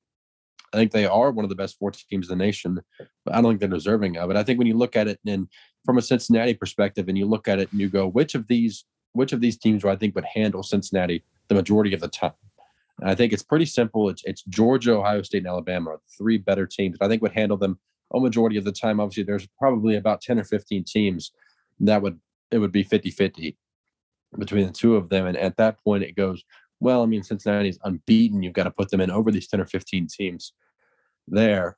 I think they are one of the best four teams in the nation, but I don't think they're deserving of it. I think when you look at it and from a Cincinnati perspective and you look at it and you go, which of these which of these teams do I think would handle Cincinnati the majority of the time? And I think it's pretty simple. It's it's Georgia, Ohio State, and Alabama are the three better teams. I think would handle them a majority of the time. Obviously, there's probably about 10 or 15 teams that would it would be 50-50 between the two of them. And at that point it goes, well, I mean, Cincinnati's unbeaten. You've got to put them in over these 10 or 15 teams there.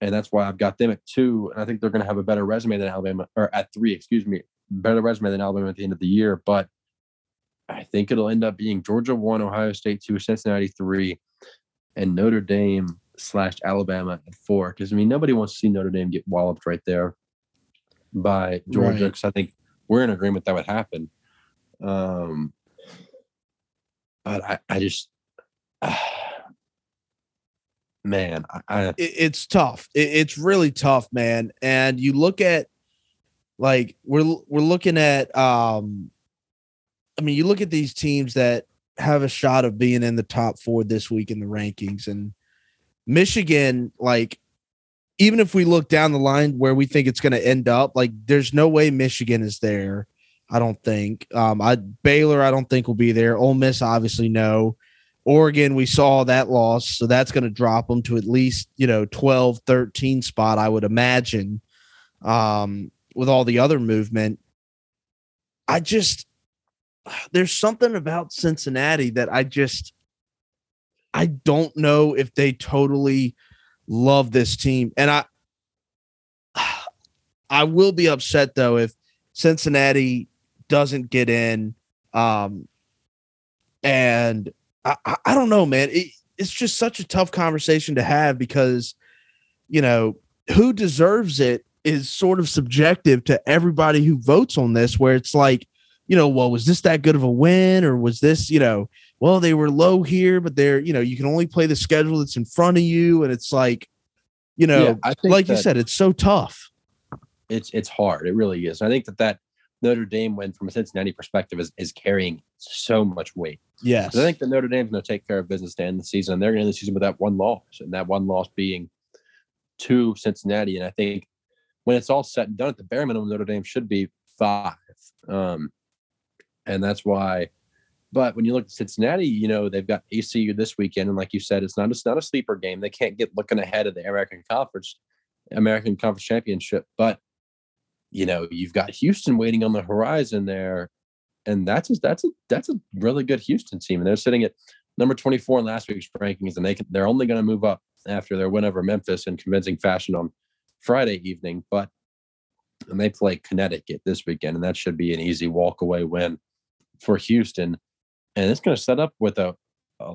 And that's why I've got them at two. And I think they're going to have a better resume than Alabama, or at three, excuse me, better resume than Alabama at the end of the year. But I think it'll end up being Georgia one, Ohio State two, Cincinnati three, and Notre Dame slash Alabama at four. Because I mean, nobody wants to see Notre Dame get walloped right there by Georgia. Because right. I think we're in agreement that would happen. Um, but I, I just, [sighs] uh, man, I, I it, it's tough. It, it's really tough, man. And you look at like we're we're looking at um I mean, you look at these teams that have a shot of being in the top 4 this week in the rankings and Michigan like even if we look down the line where we think it's going to end up, like there's no way Michigan is there. I don't think. Um, I Baylor, I don't think will be there. Ole Miss, obviously, no. Oregon, we saw that loss, so that's going to drop them to at least you know 12, 13 spot, I would imagine. Um, with all the other movement, I just there's something about Cincinnati that I just I don't know if they totally love this team, and I I will be upset though if Cincinnati doesn't get in. Um, and I, I don't know, man. It, it's just such a tough conversation to have because, you know, who deserves it is sort of subjective to everybody who votes on this, where it's like, you know, well, was this that good of a win or was this, you know, well, they were low here, but they're, you know, you can only play the schedule that's in front of you. And it's like, you know, yeah, like you said, it's so tough. It's, it's hard. It really is. I think that that Notre Dame win from a Cincinnati perspective is, is carrying so much weight. Yes. I think that Notre Dame's going to take care of business to end the season. And they're going to end the season with that one loss, and that one loss being to Cincinnati. And I think when it's all said and done, at the bare minimum, Notre Dame should be five. Um, and that's why. But when you look at Cincinnati, you know they've got ACU this weekend, and like you said, it's not it's not a sleeper game. They can't get looking ahead of the American Conference, American Conference Championship. But you know, you've got Houston waiting on the horizon there, and that's a, that's a that's a really good Houston team, and they're sitting at number 24 in last week's rankings, and they can, they're only going to move up after their win over Memphis in convincing fashion on Friday evening, but and they play Connecticut this weekend, and that should be an easy walk away win for Houston, and it's going to set up with a, a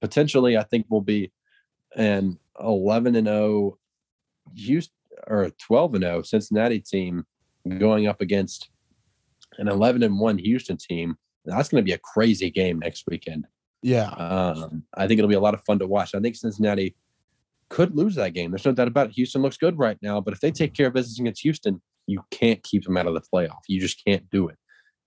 potentially I think will be an 11 and 0 Houston or a 12 and 0 Cincinnati team going up against an 11 and 1 Houston team. That's going to be a crazy game next weekend. Yeah. Um, I think it'll be a lot of fun to watch. I think Cincinnati could lose that game. There's no doubt about it. Houston looks good right now, but if they take care of business against Houston, you can't keep them out of the playoff. You just can't do it.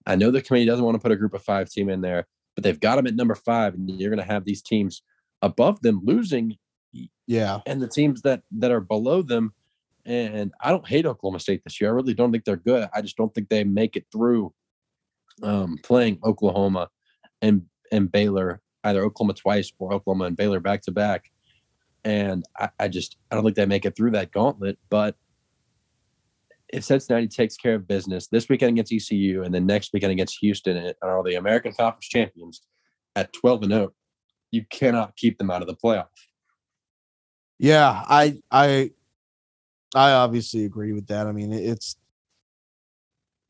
I know the committee doesn't want to put a group of five team in there, but they've got them at number five, and you're going to have these teams above them losing. Yeah. And the teams that that are below them and I don't hate Oklahoma State this year. I really don't think they're good. I just don't think they make it through um, playing Oklahoma and and Baylor, either Oklahoma twice or Oklahoma and Baylor back to back. And I, I just I don't think they make it through that gauntlet. But if Cincinnati takes care of business this weekend against ECU and then next weekend against Houston and are the American Conference champions at 12 and 0, you cannot keep them out of the playoff. Yeah, I I I obviously agree with that. I mean, it's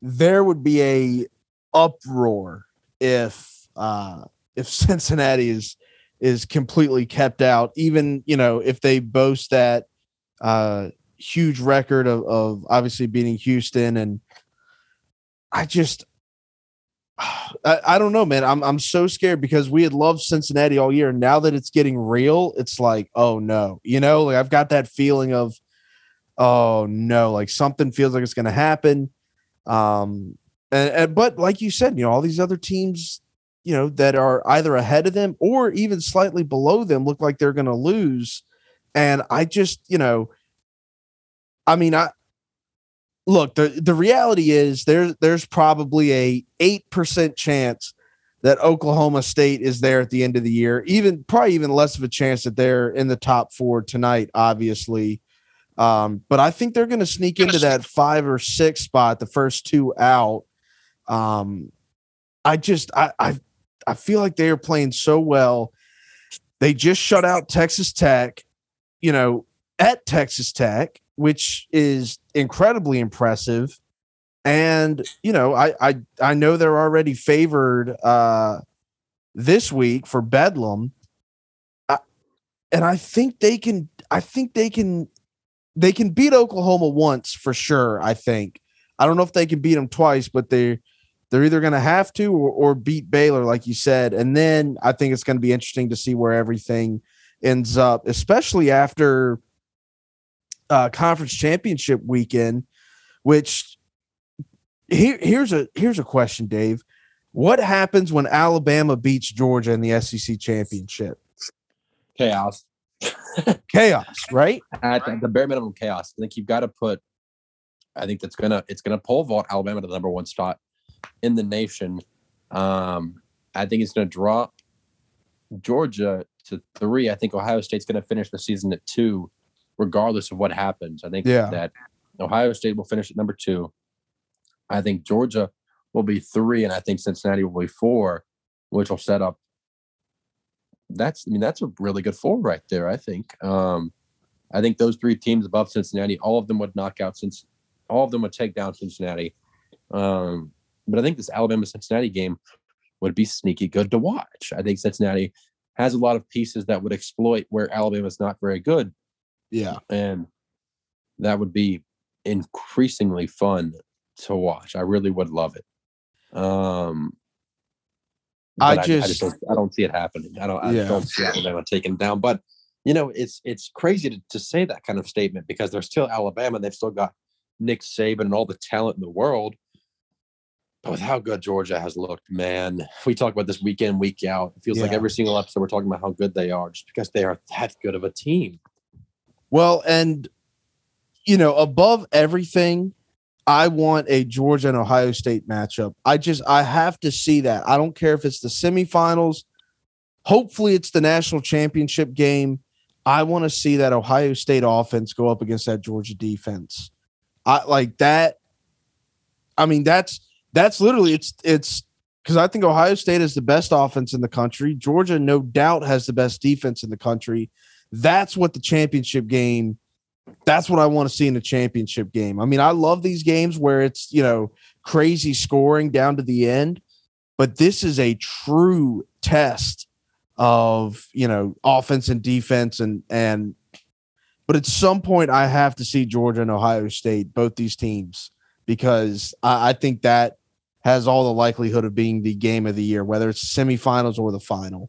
there would be a uproar if uh if [laughs] Cincinnati is is completely kept out, even you know, if they boast that uh huge record of, of obviously beating Houston and I just [sighs] I, I don't know, man. I'm I'm so scared because we had loved Cincinnati all year. Now that it's getting real, it's like, oh no, you know, like I've got that feeling of oh no, like something feels like it's going to happen. Um, and, and, but like you said, you know, all these other teams, you know, that are either ahead of them or even slightly below them look like they're going to lose. And I just, you know, I mean, I look the the reality is there's there's probably a eight percent chance that Oklahoma State is there at the end of the year. Even probably even less of a chance that they're in the top four tonight. Obviously, um, but I think they're going to sneak into that five or six spot, the first two out. Um, I just I, I I feel like they are playing so well. They just shut out Texas Tech, you know, at Texas Tech, which is incredibly impressive. And you know, I I I know they're already favored uh, this week for Bedlam, I, and I think they can. I think they can they can beat Oklahoma once for sure. I think. I don't know if they can beat them twice, but they They're either going to have to or, or beat Baylor, like you said. And then I think it's going to be interesting to see where everything ends up, especially after uh, conference championship weekend. Which here, here's a here's a question, Dave. What happens when Alabama beats Georgia in the SEC championship? Chaos. Chaos, right? At, at the bare minimum, chaos. I think you've got to put. I think that's gonna it's gonna pole vault Alabama to the number one spot in the nation. Um, I think it's gonna drop Georgia to three. I think Ohio State's gonna finish the season at two, regardless of what happens. I think Yeah. that Ohio State will finish at number two. I think Georgia will be three, and I think Cincinnati will be four, which will set up. That's I mean that's a really good four right there. I think. Um, I think those three teams above Cincinnati, all of them would knock out since all of them would take down Cincinnati. Um, but I think this Alabama Cincinnati game would be sneaky good to watch. I think Cincinnati has a lot of pieces that would exploit where Alabama's not very good Yeah. and that would be increasingly fun to watch. I really would love it. Um, I but just- don't, I don't see it happening. I don't. I Yeah. don't see Alabama taken down. But you know, it's it's crazy to, to say that kind of statement because they're still Alabama. They've still got Nick Saban and all the talent in the world. But with how good Georgia has looked, man, we talk about this week in, week out. It feels like every single episode we're talking about how good they are, just because they are that good of a team. Well, and you know, above everything, I want a Georgia and Ohio State matchup. I just I have to see that. I don't care if it's the semifinals. Hopefully it's the national championship game. I want to see that Ohio State offense go up against that Georgia defense. I like that. I mean, that's that's literally it's it's because I think Ohio State is the best offense in the country. Georgia, no doubt, has the best defense in the country. That's what the championship game. That's what I want to see in a championship game. I mean, I love these games where it's you know crazy scoring down to the end, but this is a true test of you know offense and defense and and. But at some point, I have to see Georgia and Ohio State, both these teams, because I, I think that has all the likelihood of being the game of the year, whether it's semifinals or the final.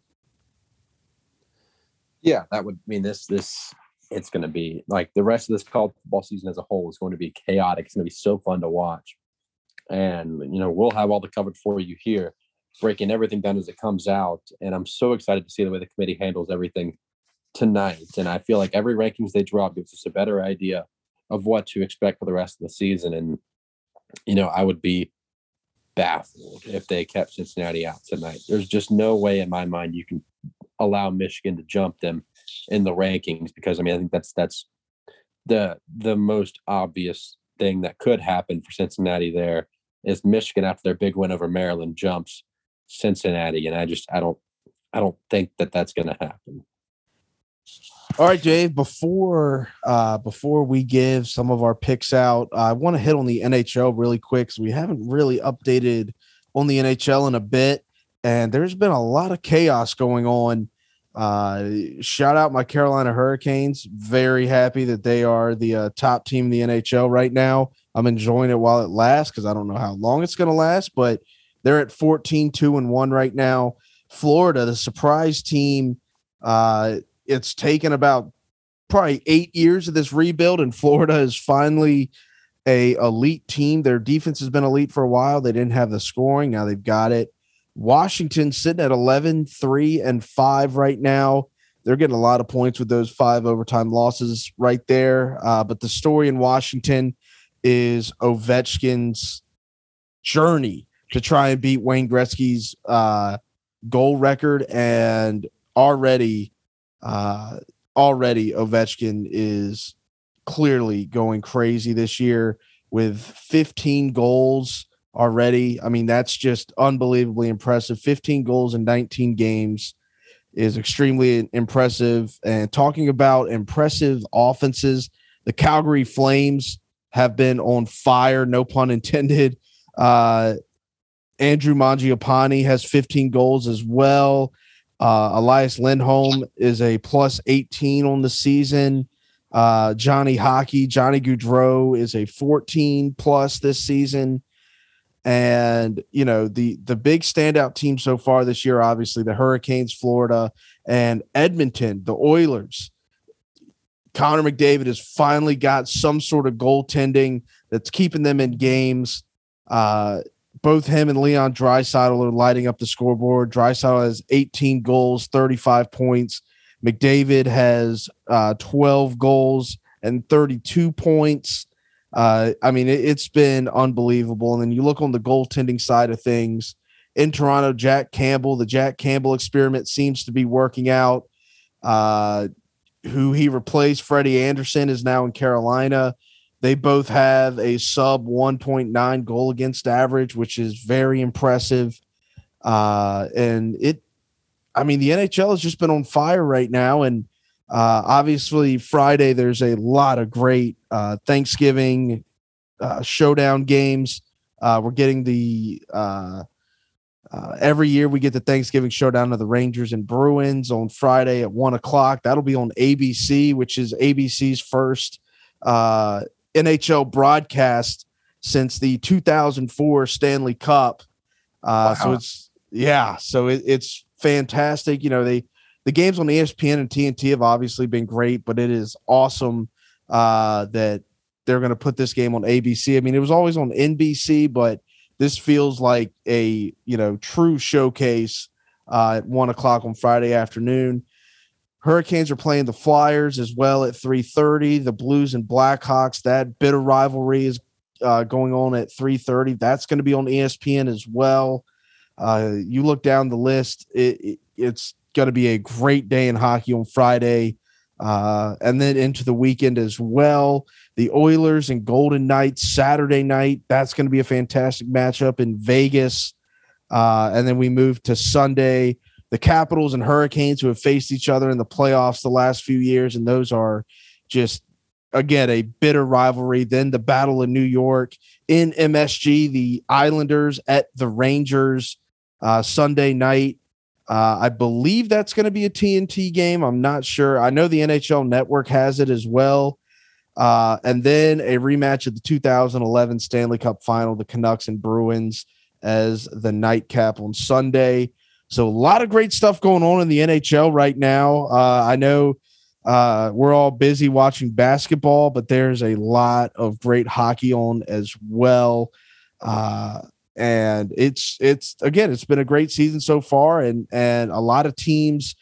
Yeah, that would mean this this it's going to be like the rest of this college football season as a whole is going to be chaotic. It's going to be so fun to watch, and you know we'll have all the covered for you here, breaking everything down as it comes out. And I'm so excited to see the way the committee handles everything tonight. And I feel like every rankings they drop gives us a better idea of what to expect for the rest of the season. And you know I would be baffled if they kept Cincinnati out tonight. There's just no way in my mind you can allow Michigan to jump them in the rankings because I mean I think that's that's the the most obvious thing that could happen for Cincinnati there is Michigan after their big win over Maryland jumps Cincinnati and I just I don't I don't think that that's going to happen. All right, Dave. Before uh, before we give some of our picks out, I want to hit on the NHL really quick. We haven't really updated on the NHL in a bit, and there's been a lot of chaos going on. Uh, shout out my Carolina Hurricanes. Very happy that they are the uh, top team in the NHL right now. I'm enjoying it while it lasts because I don't know how long it's going to last, but they're at 14 2 and 1 right now. Florida, the surprise team, uh, it's taken about probably eight years of this rebuild, and Florida is finally a elite team. Their defense has been elite for a while. They didn't have the scoring. Now they've got it. Washington sitting at 11, 3, and 5 right now. They're getting a lot of points with those five overtime losses right there. Uh, but the story in Washington is Ovechkin's journey to try and beat Wayne Gretzky's uh, goal record. And already, uh, already Ovechkin is clearly going crazy this year with 15 goals already. I mean, that's just unbelievably impressive. 15 goals in 19 games is extremely impressive. And talking about impressive offenses, the Calgary Flames have been on fire, no pun intended. Uh, Andrew Mangiapane has 15 goals as well. Uh, Elias Lindholm is a plus 18 on the season. Uh, Johnny Hockey, Johnny Gaudreau is a 14 plus this season. And you know the the big standout team so far this year, obviously the Hurricanes, Florida, and Edmonton, the Oilers. Connor McDavid has finally got some sort of goaltending that's keeping them in games. Uh, both him and Leon Draisaitl are lighting up the scoreboard. Draisaitl has 18 goals, 35 points. McDavid has uh, 12 goals and 32 points. Uh, I mean, it, has been unbelievable. And then you look on the goaltending side of things in Toronto, Jack Campbell, the Jack Campbell experiment seems to be working out. Uh, who he replaced, Freddie Andersen, is now in Carolina. They both have a sub 1.9 goal against average, which is very impressive. Uh, and it, I mean, the NHL has just been on fire right now. And uh, obviously, Friday, there's a lot of great uh, Thanksgiving uh, showdown games. Uh, we're getting the uh, uh, every year we get the Thanksgiving showdown of the Rangers and Bruins on Friday at one o'clock. That'll be on ABC, which is ABC's first uh, NHL broadcast since the 2004 Stanley Cup. Uh, wow. So it's yeah, so it, it's fantastic. You know they the games on ESPN and TNT have obviously been great, but it is awesome uh, that they're going to put this game on ABC. I mean, it was always on NBC, but this feels like a you know true showcase uh, at one o'clock on Friday afternoon. Hurricanes are playing the Flyers as well at 3:30. The Blues and Blackhawks. That bitter rivalry is uh, going on at 3:30. That's going to be on ESPN as well. Uh, you look down the list. It, it, it's going to be a great day in hockey on Friday, uh, and then into the weekend as well the Oilers and Golden Knights Saturday night. That's going to be a fantastic matchup in Vegas. Uh, and then we move to Sunday. The Capitals and Hurricanes, who have faced each other in the playoffs the last few years, and those are just again a bitter rivalry. Then the Battle of New York in MSG, the Islanders at the Rangers uh, Sunday night. Uh, I believe that's going to be a TNT game. I'm not sure. I know the NHL Network has it as well. Uh, and then a rematch of the 2011 Stanley Cup final, the Canucks and Bruins, as the nightcap on Sunday. So a lot of great stuff going on in the NHL right now. Uh, I know uh, we're all busy watching basketball, but there's a lot of great hockey on as well. And it's it's again, it's been a great season so far, and and a lot of teams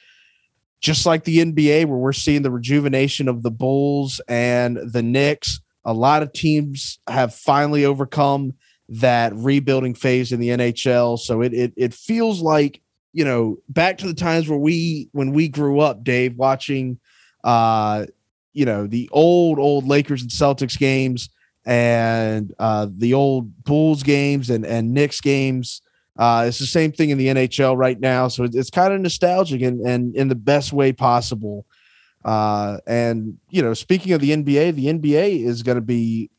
just like the NBA, where we're seeing the rejuvenation of the Bulls and the Knicks. A lot of teams have finally overcome that rebuilding phase in the NHL. So it it it feels like you know back to the times where we when we grew up, Dave, watching uh you know the old old Lakers and Celtics games and uh the old Bulls games and and Knicks games uh, it's the same thing in the NHL right now, so it's, it's kind of nostalgic and, and in the best way possible. Uh, and you know, speaking of the NBA, the NBA is going to be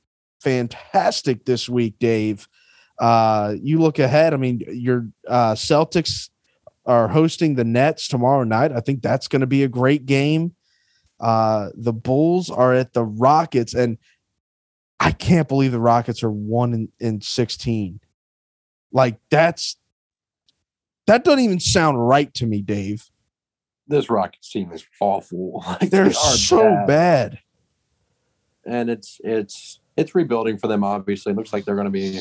fantastic this week, Dave. Uh, you look ahead. I mean, your uh, Celtics are hosting the Nets tomorrow night. I think that's going to be a great game. Uh, the Bulls are at the Rockets, and I can't believe the Rockets are one in, in sixteen. Like that's that doesn't even sound right to me, Dave. This Rockets team is awful. [laughs] Like they're they so bad. bad. And it's it's it's rebuilding for them. Obviously, it looks like they're going to be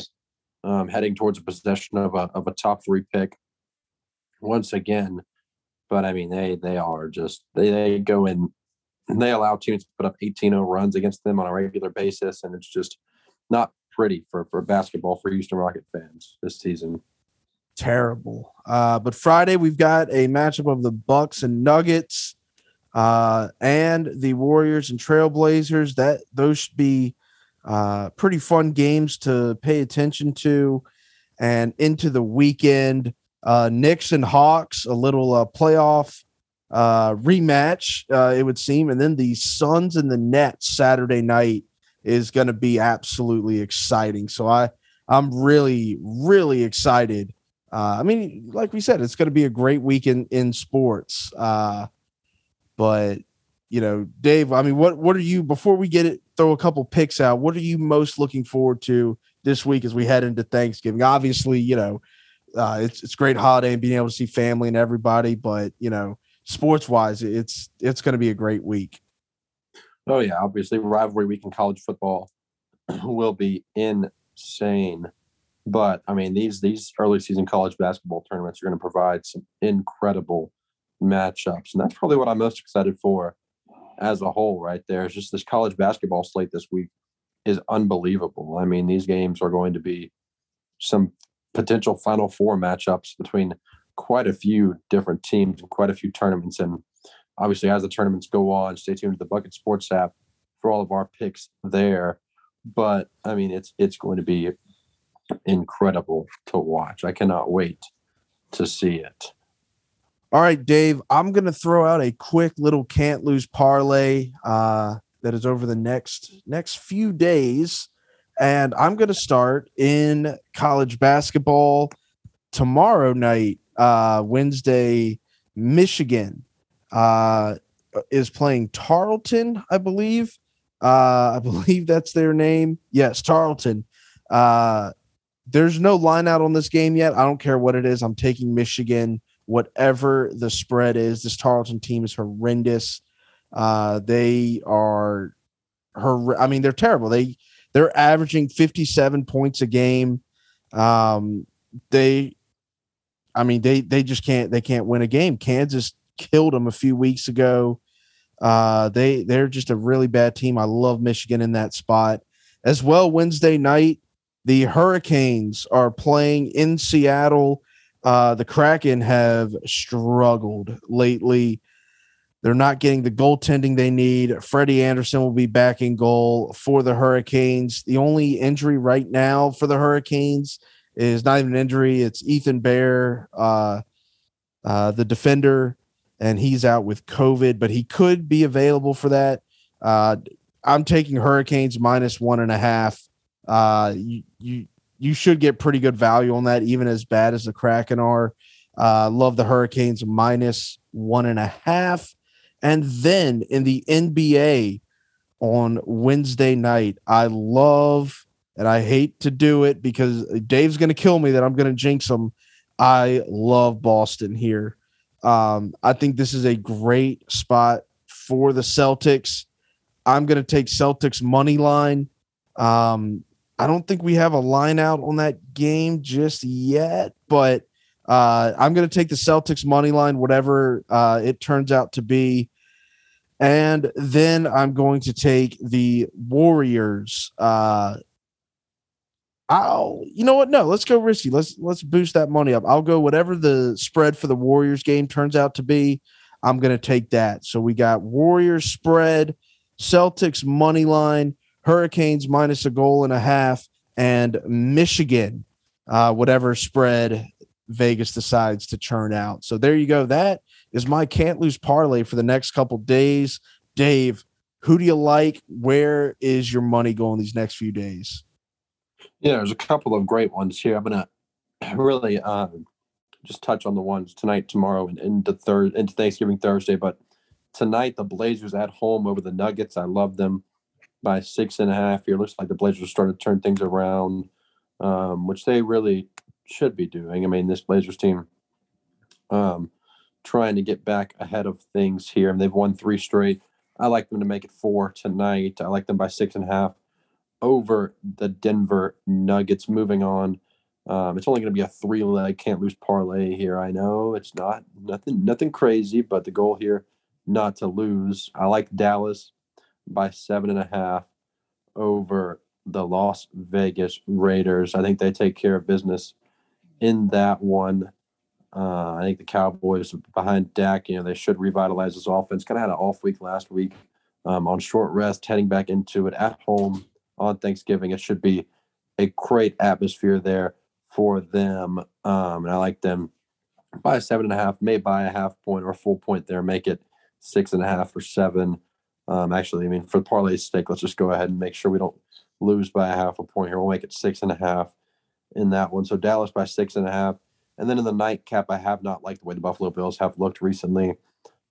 um, heading towards a possession of a of a top three pick once again. But I mean, they they are just they they go in and they allow teams to put up 18-0 runs against them on a regular basis, and it's just not pretty for for basketball for Houston Rocket fans this season. Terrible. Uh, but Friday we've got a matchup of the Bucks and Nuggets, uh, and the Warriors and Trailblazers. That those should be uh, pretty fun games to pay attention to, and into the weekend. Uh, Knicks and Hawks, a little uh, playoff uh, rematch, uh, it would seem, and then the Suns and the Nets Saturday night is going to be absolutely exciting. So I I'm really really excited. Uh, I mean, like we said, it's going to be a great week in in sports. Uh, but you know, Dave, I mean, what what are you before we get it? Throw a couple picks out. What are you most looking forward to this week as we head into Thanksgiving. Obviously, you know, uh, it's it's great holiday and being able to see family and everybody, but you know, sports wise, it's it's going to be a great week. Oh yeah, obviously rivalry week in college football [clears throat] will be insane. But I mean, these these early season college basketball tournaments are going to provide some incredible matchups, and that's probably what I'm most excited for as a whole. Right there is just this college basketball slate this week is unbelievable. I mean, these games are going to be some potential Final Four matchups between quite a few different teams and quite a few tournaments. And obviously, as the tournaments go on, stay tuned to the Bucket Sports app for all of our picks there. But I mean, it's it's going to be incredible to watch. I cannot wait to see it. All right, Dave, I'm going to throw out a quick little can't lose parlay uh, that is over the next next few days. And I'm going to start in college basketball tomorrow night, uh, Wednesday, Michigan uh, is playing Tarleton, I believe. Uh, I [laughs] believe that's their name. Yes, Tarleton. Uh, there's no line out on this game yet. I don't care what it is. I'm taking Michigan, whatever the spread is. This Tarleton team is horrendous. Uh, they are her. I mean, they're terrible. They they're averaging 57 points a game. Um, they, I mean, they they just can't they can't win a game. Kansas killed them a few weeks ago. Uh, they they're just a really bad team. I love Michigan in that spot as well. Wednesday night, the Hurricanes are playing in Seattle. Uh, the Kraken have struggled lately. They're not getting the goaltending they need. Freddie Andersen will be back in goal for the Hurricanes. The only injury right now for the Hurricanes is not even an injury. It's Ethan Bear, uh, uh, the defender, and he's out with COVID, but he could be available for that. Uh, I'm taking Hurricanes minus one and a half. Uh, you, you you should get pretty good value on that, even as bad as the Kraken are. Uh, love the Hurricanes minus one and a half. And then in the NBA on Wednesday night, I love, and I hate to do it because Dave's going to kill me that I'm going to jinx him. I love Boston here. Um, I think this is a great spot for the Celtics. I'm going to take Celtics money line. Um, I don't think we have a line out on that game just yet, but uh, I'm going to take the Celtics money line, whatever uh, it turns out to be. And then I'm going to take the Warriors. Uh, I'll, you know what? No, let's go risky. Let's let's boost that money up. I'll go whatever the spread for the Warriors game turns out to be. I'm going to take that. So we got Warriors spread, Celtics money line, Hurricanes minus a goal and a half, and Michigan, uh, whatever spread Vegas decides to churn out. So there you go. That is my can't lose parlay for the next couple days. Dave, who do you like? Where is your money going these next few days? Yeah, there's a couple of great ones here. I'm gonna [clears throat] really uh, just touch on the ones tonight, tomorrow, and into third into Thanksgiving Thursday. But tonight, the Blazers at home over the Nuggets. I love them by six and a half here. Looks like the Blazers are starting to turn things around, um, which they really should be doing. I mean, this Blazers team um, trying to get back ahead of things here. And they've won three straight. I like them to make it four tonight. I like them by six and a half over the Denver Nuggets. Moving on. Um, it's only going to be a three leg can't lose parlay here. I know it's not nothing nothing crazy, but the goal here not to lose. I like Dallas by seven and a half over the Las Vegas Raiders. I think they take care of business in that one. Uh, I think the Cowboys behind Dak, you know, they should revitalize this offense. Kind of had an off week last week um, on short rest, heading back into it at home on Thanksgiving. It should be a great atmosphere there for them. Um, and I like them by a seven and a half, may buy a half point or a full point there, make it six and a half or seven. Um, actually, I mean, for the parlay's sake, let's just go ahead and make sure we don't lose by a half a point here. We'll make it six and a half in that one. So Dallas by six and a half. And then in the nightcap, I have not liked the way the Buffalo Bills have looked recently. Um,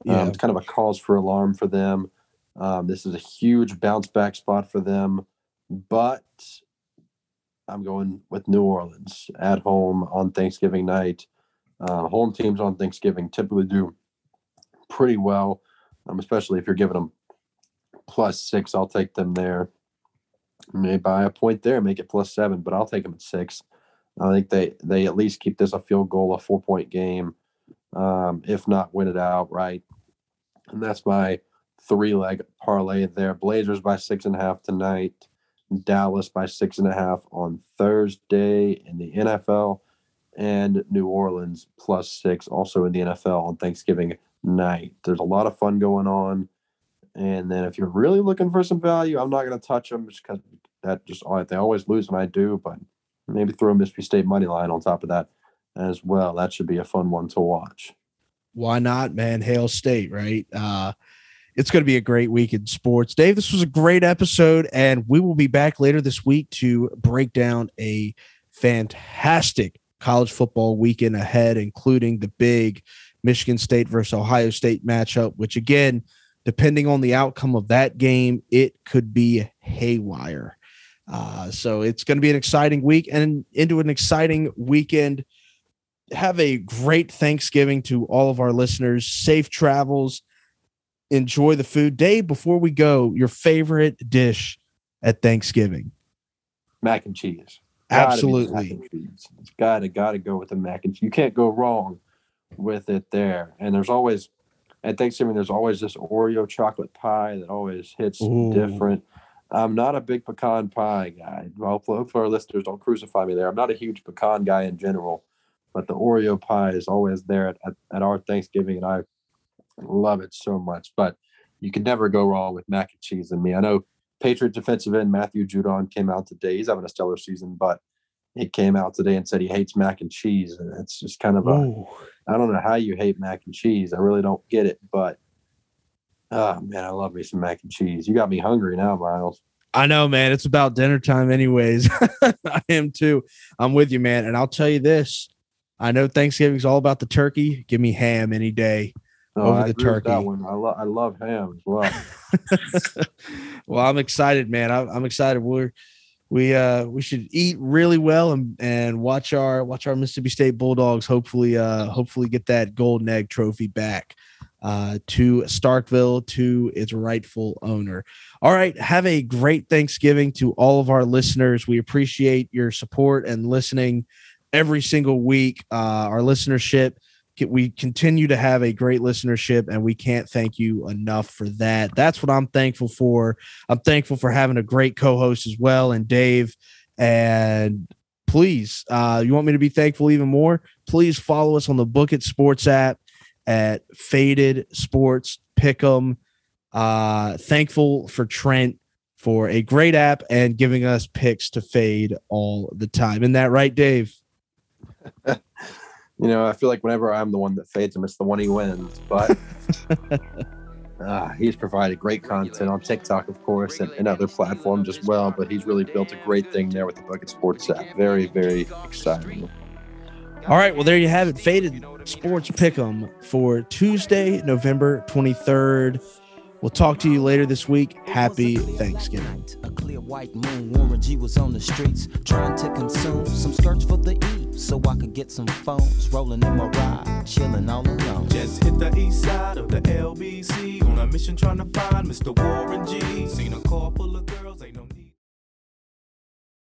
yeah. Um, it's kind of a cause for alarm for them. Um, this is a huge bounce back spot for them, but I'm going with New Orleans at home on Thanksgiving night. Uh, home teams on Thanksgiving typically do pretty well, um, especially if you're giving them plus six. I'll take them there. May buy a point there, make it plus seven, but I'll take them at six. I think they they at least keep this a field goal, a four point game, um, if not win it outright. And that's my three leg parlay there. Blazers by six and a half tonight. Dallas by six and a half on Thursday in the NFL, and New Orleans plus six also in the NFL on Thanksgiving night. There's a lot of fun going on. And then if you're really looking for some value, I'm not going to touch them just because that just they always lose when I do. But maybe throw a Mississippi State money line on top of that as well. That should be a fun one to watch. Why not, man? Hail State, right? Uh, it's going to be a great week in sports. Dave, this was a great episode, and we will be back later this week to break down a fantastic college football weekend ahead, including the big Michigan State versus Ohio State matchup, which again, depending on the outcome of that game, it could be haywire. Uh, so it's going to be an exciting week and into an exciting weekend. Have a great Thanksgiving to all of our listeners. Safe travels enjoy the food. Dave, before we go, your favorite dish at Thanksgiving? Mac and cheese. Gotta Absolutely. And cheese. It's gotta gotta go with the mac and cheese. You can't go wrong with it there. And there's always at Thanksgiving, there's always this Oreo chocolate pie that always hits Ooh. different. I'm not a big pecan pie guy. Well, for our listeners, don't crucify me there. I'm not a huge pecan guy in general, but the Oreo pie is always there at, at, at our Thanksgiving, and I Love it so much. But you can never go wrong with mac and cheese and me. I know Patriot defensive end Matthew Judon came out today. He's having a stellar season, but he came out today and said he hates mac and cheese. And it's just kind of a I don't know how you hate mac and cheese. I really don't get it, but oh man, I love me some mac and cheese. You got me hungry now, Miles. I know, man. It's about dinner time, anyways. [laughs] I am too. I'm with you, man. And I'll tell you this I know Thanksgiving's all about the turkey. Give me ham any day over I the turkey. That one. I, lo- I love ham as well. [laughs] well, I'm excited, man. I, I'm excited. We're we uh we should eat really well and and watch our watch our Mississippi State Bulldogs hopefully uh hopefully get that golden egg trophy back uh to Starkville to its rightful owner. All right, have a great Thanksgiving to all of our listeners. We appreciate your support and listening every single week. Uh our listenership we continue to have a great listenership and we can't thank you enough for that. That's what i'm thankful for. I'm thankful for having a great co-host as well and dave and please uh, you want me to be thankful even more? Please follow us on the book it sports app at faded sports pick'em. Uh, thankful for trent for a great app and giving us picks to fade all the time. Isn't that right dave [laughs] you know, I feel like whenever I'm the one that fades him, it's the one he wins. But [laughs] uh, he's provided great content on TikTok, of course, and, and, other platforms as well. But he's really built a great thing there with the Bucket Sports app. Very, very exciting. All right, well, there you have it. Faded Sports Pick'em for Tuesday, November 23rd. We'll talk to you later this week. Happy Thanksgiving. So I could get some phones rolling in my ride, chilling all alone. Just hit the east side of the LBC on a mission trying to find Mr. Warren G. Seen a car full of girls, ain't no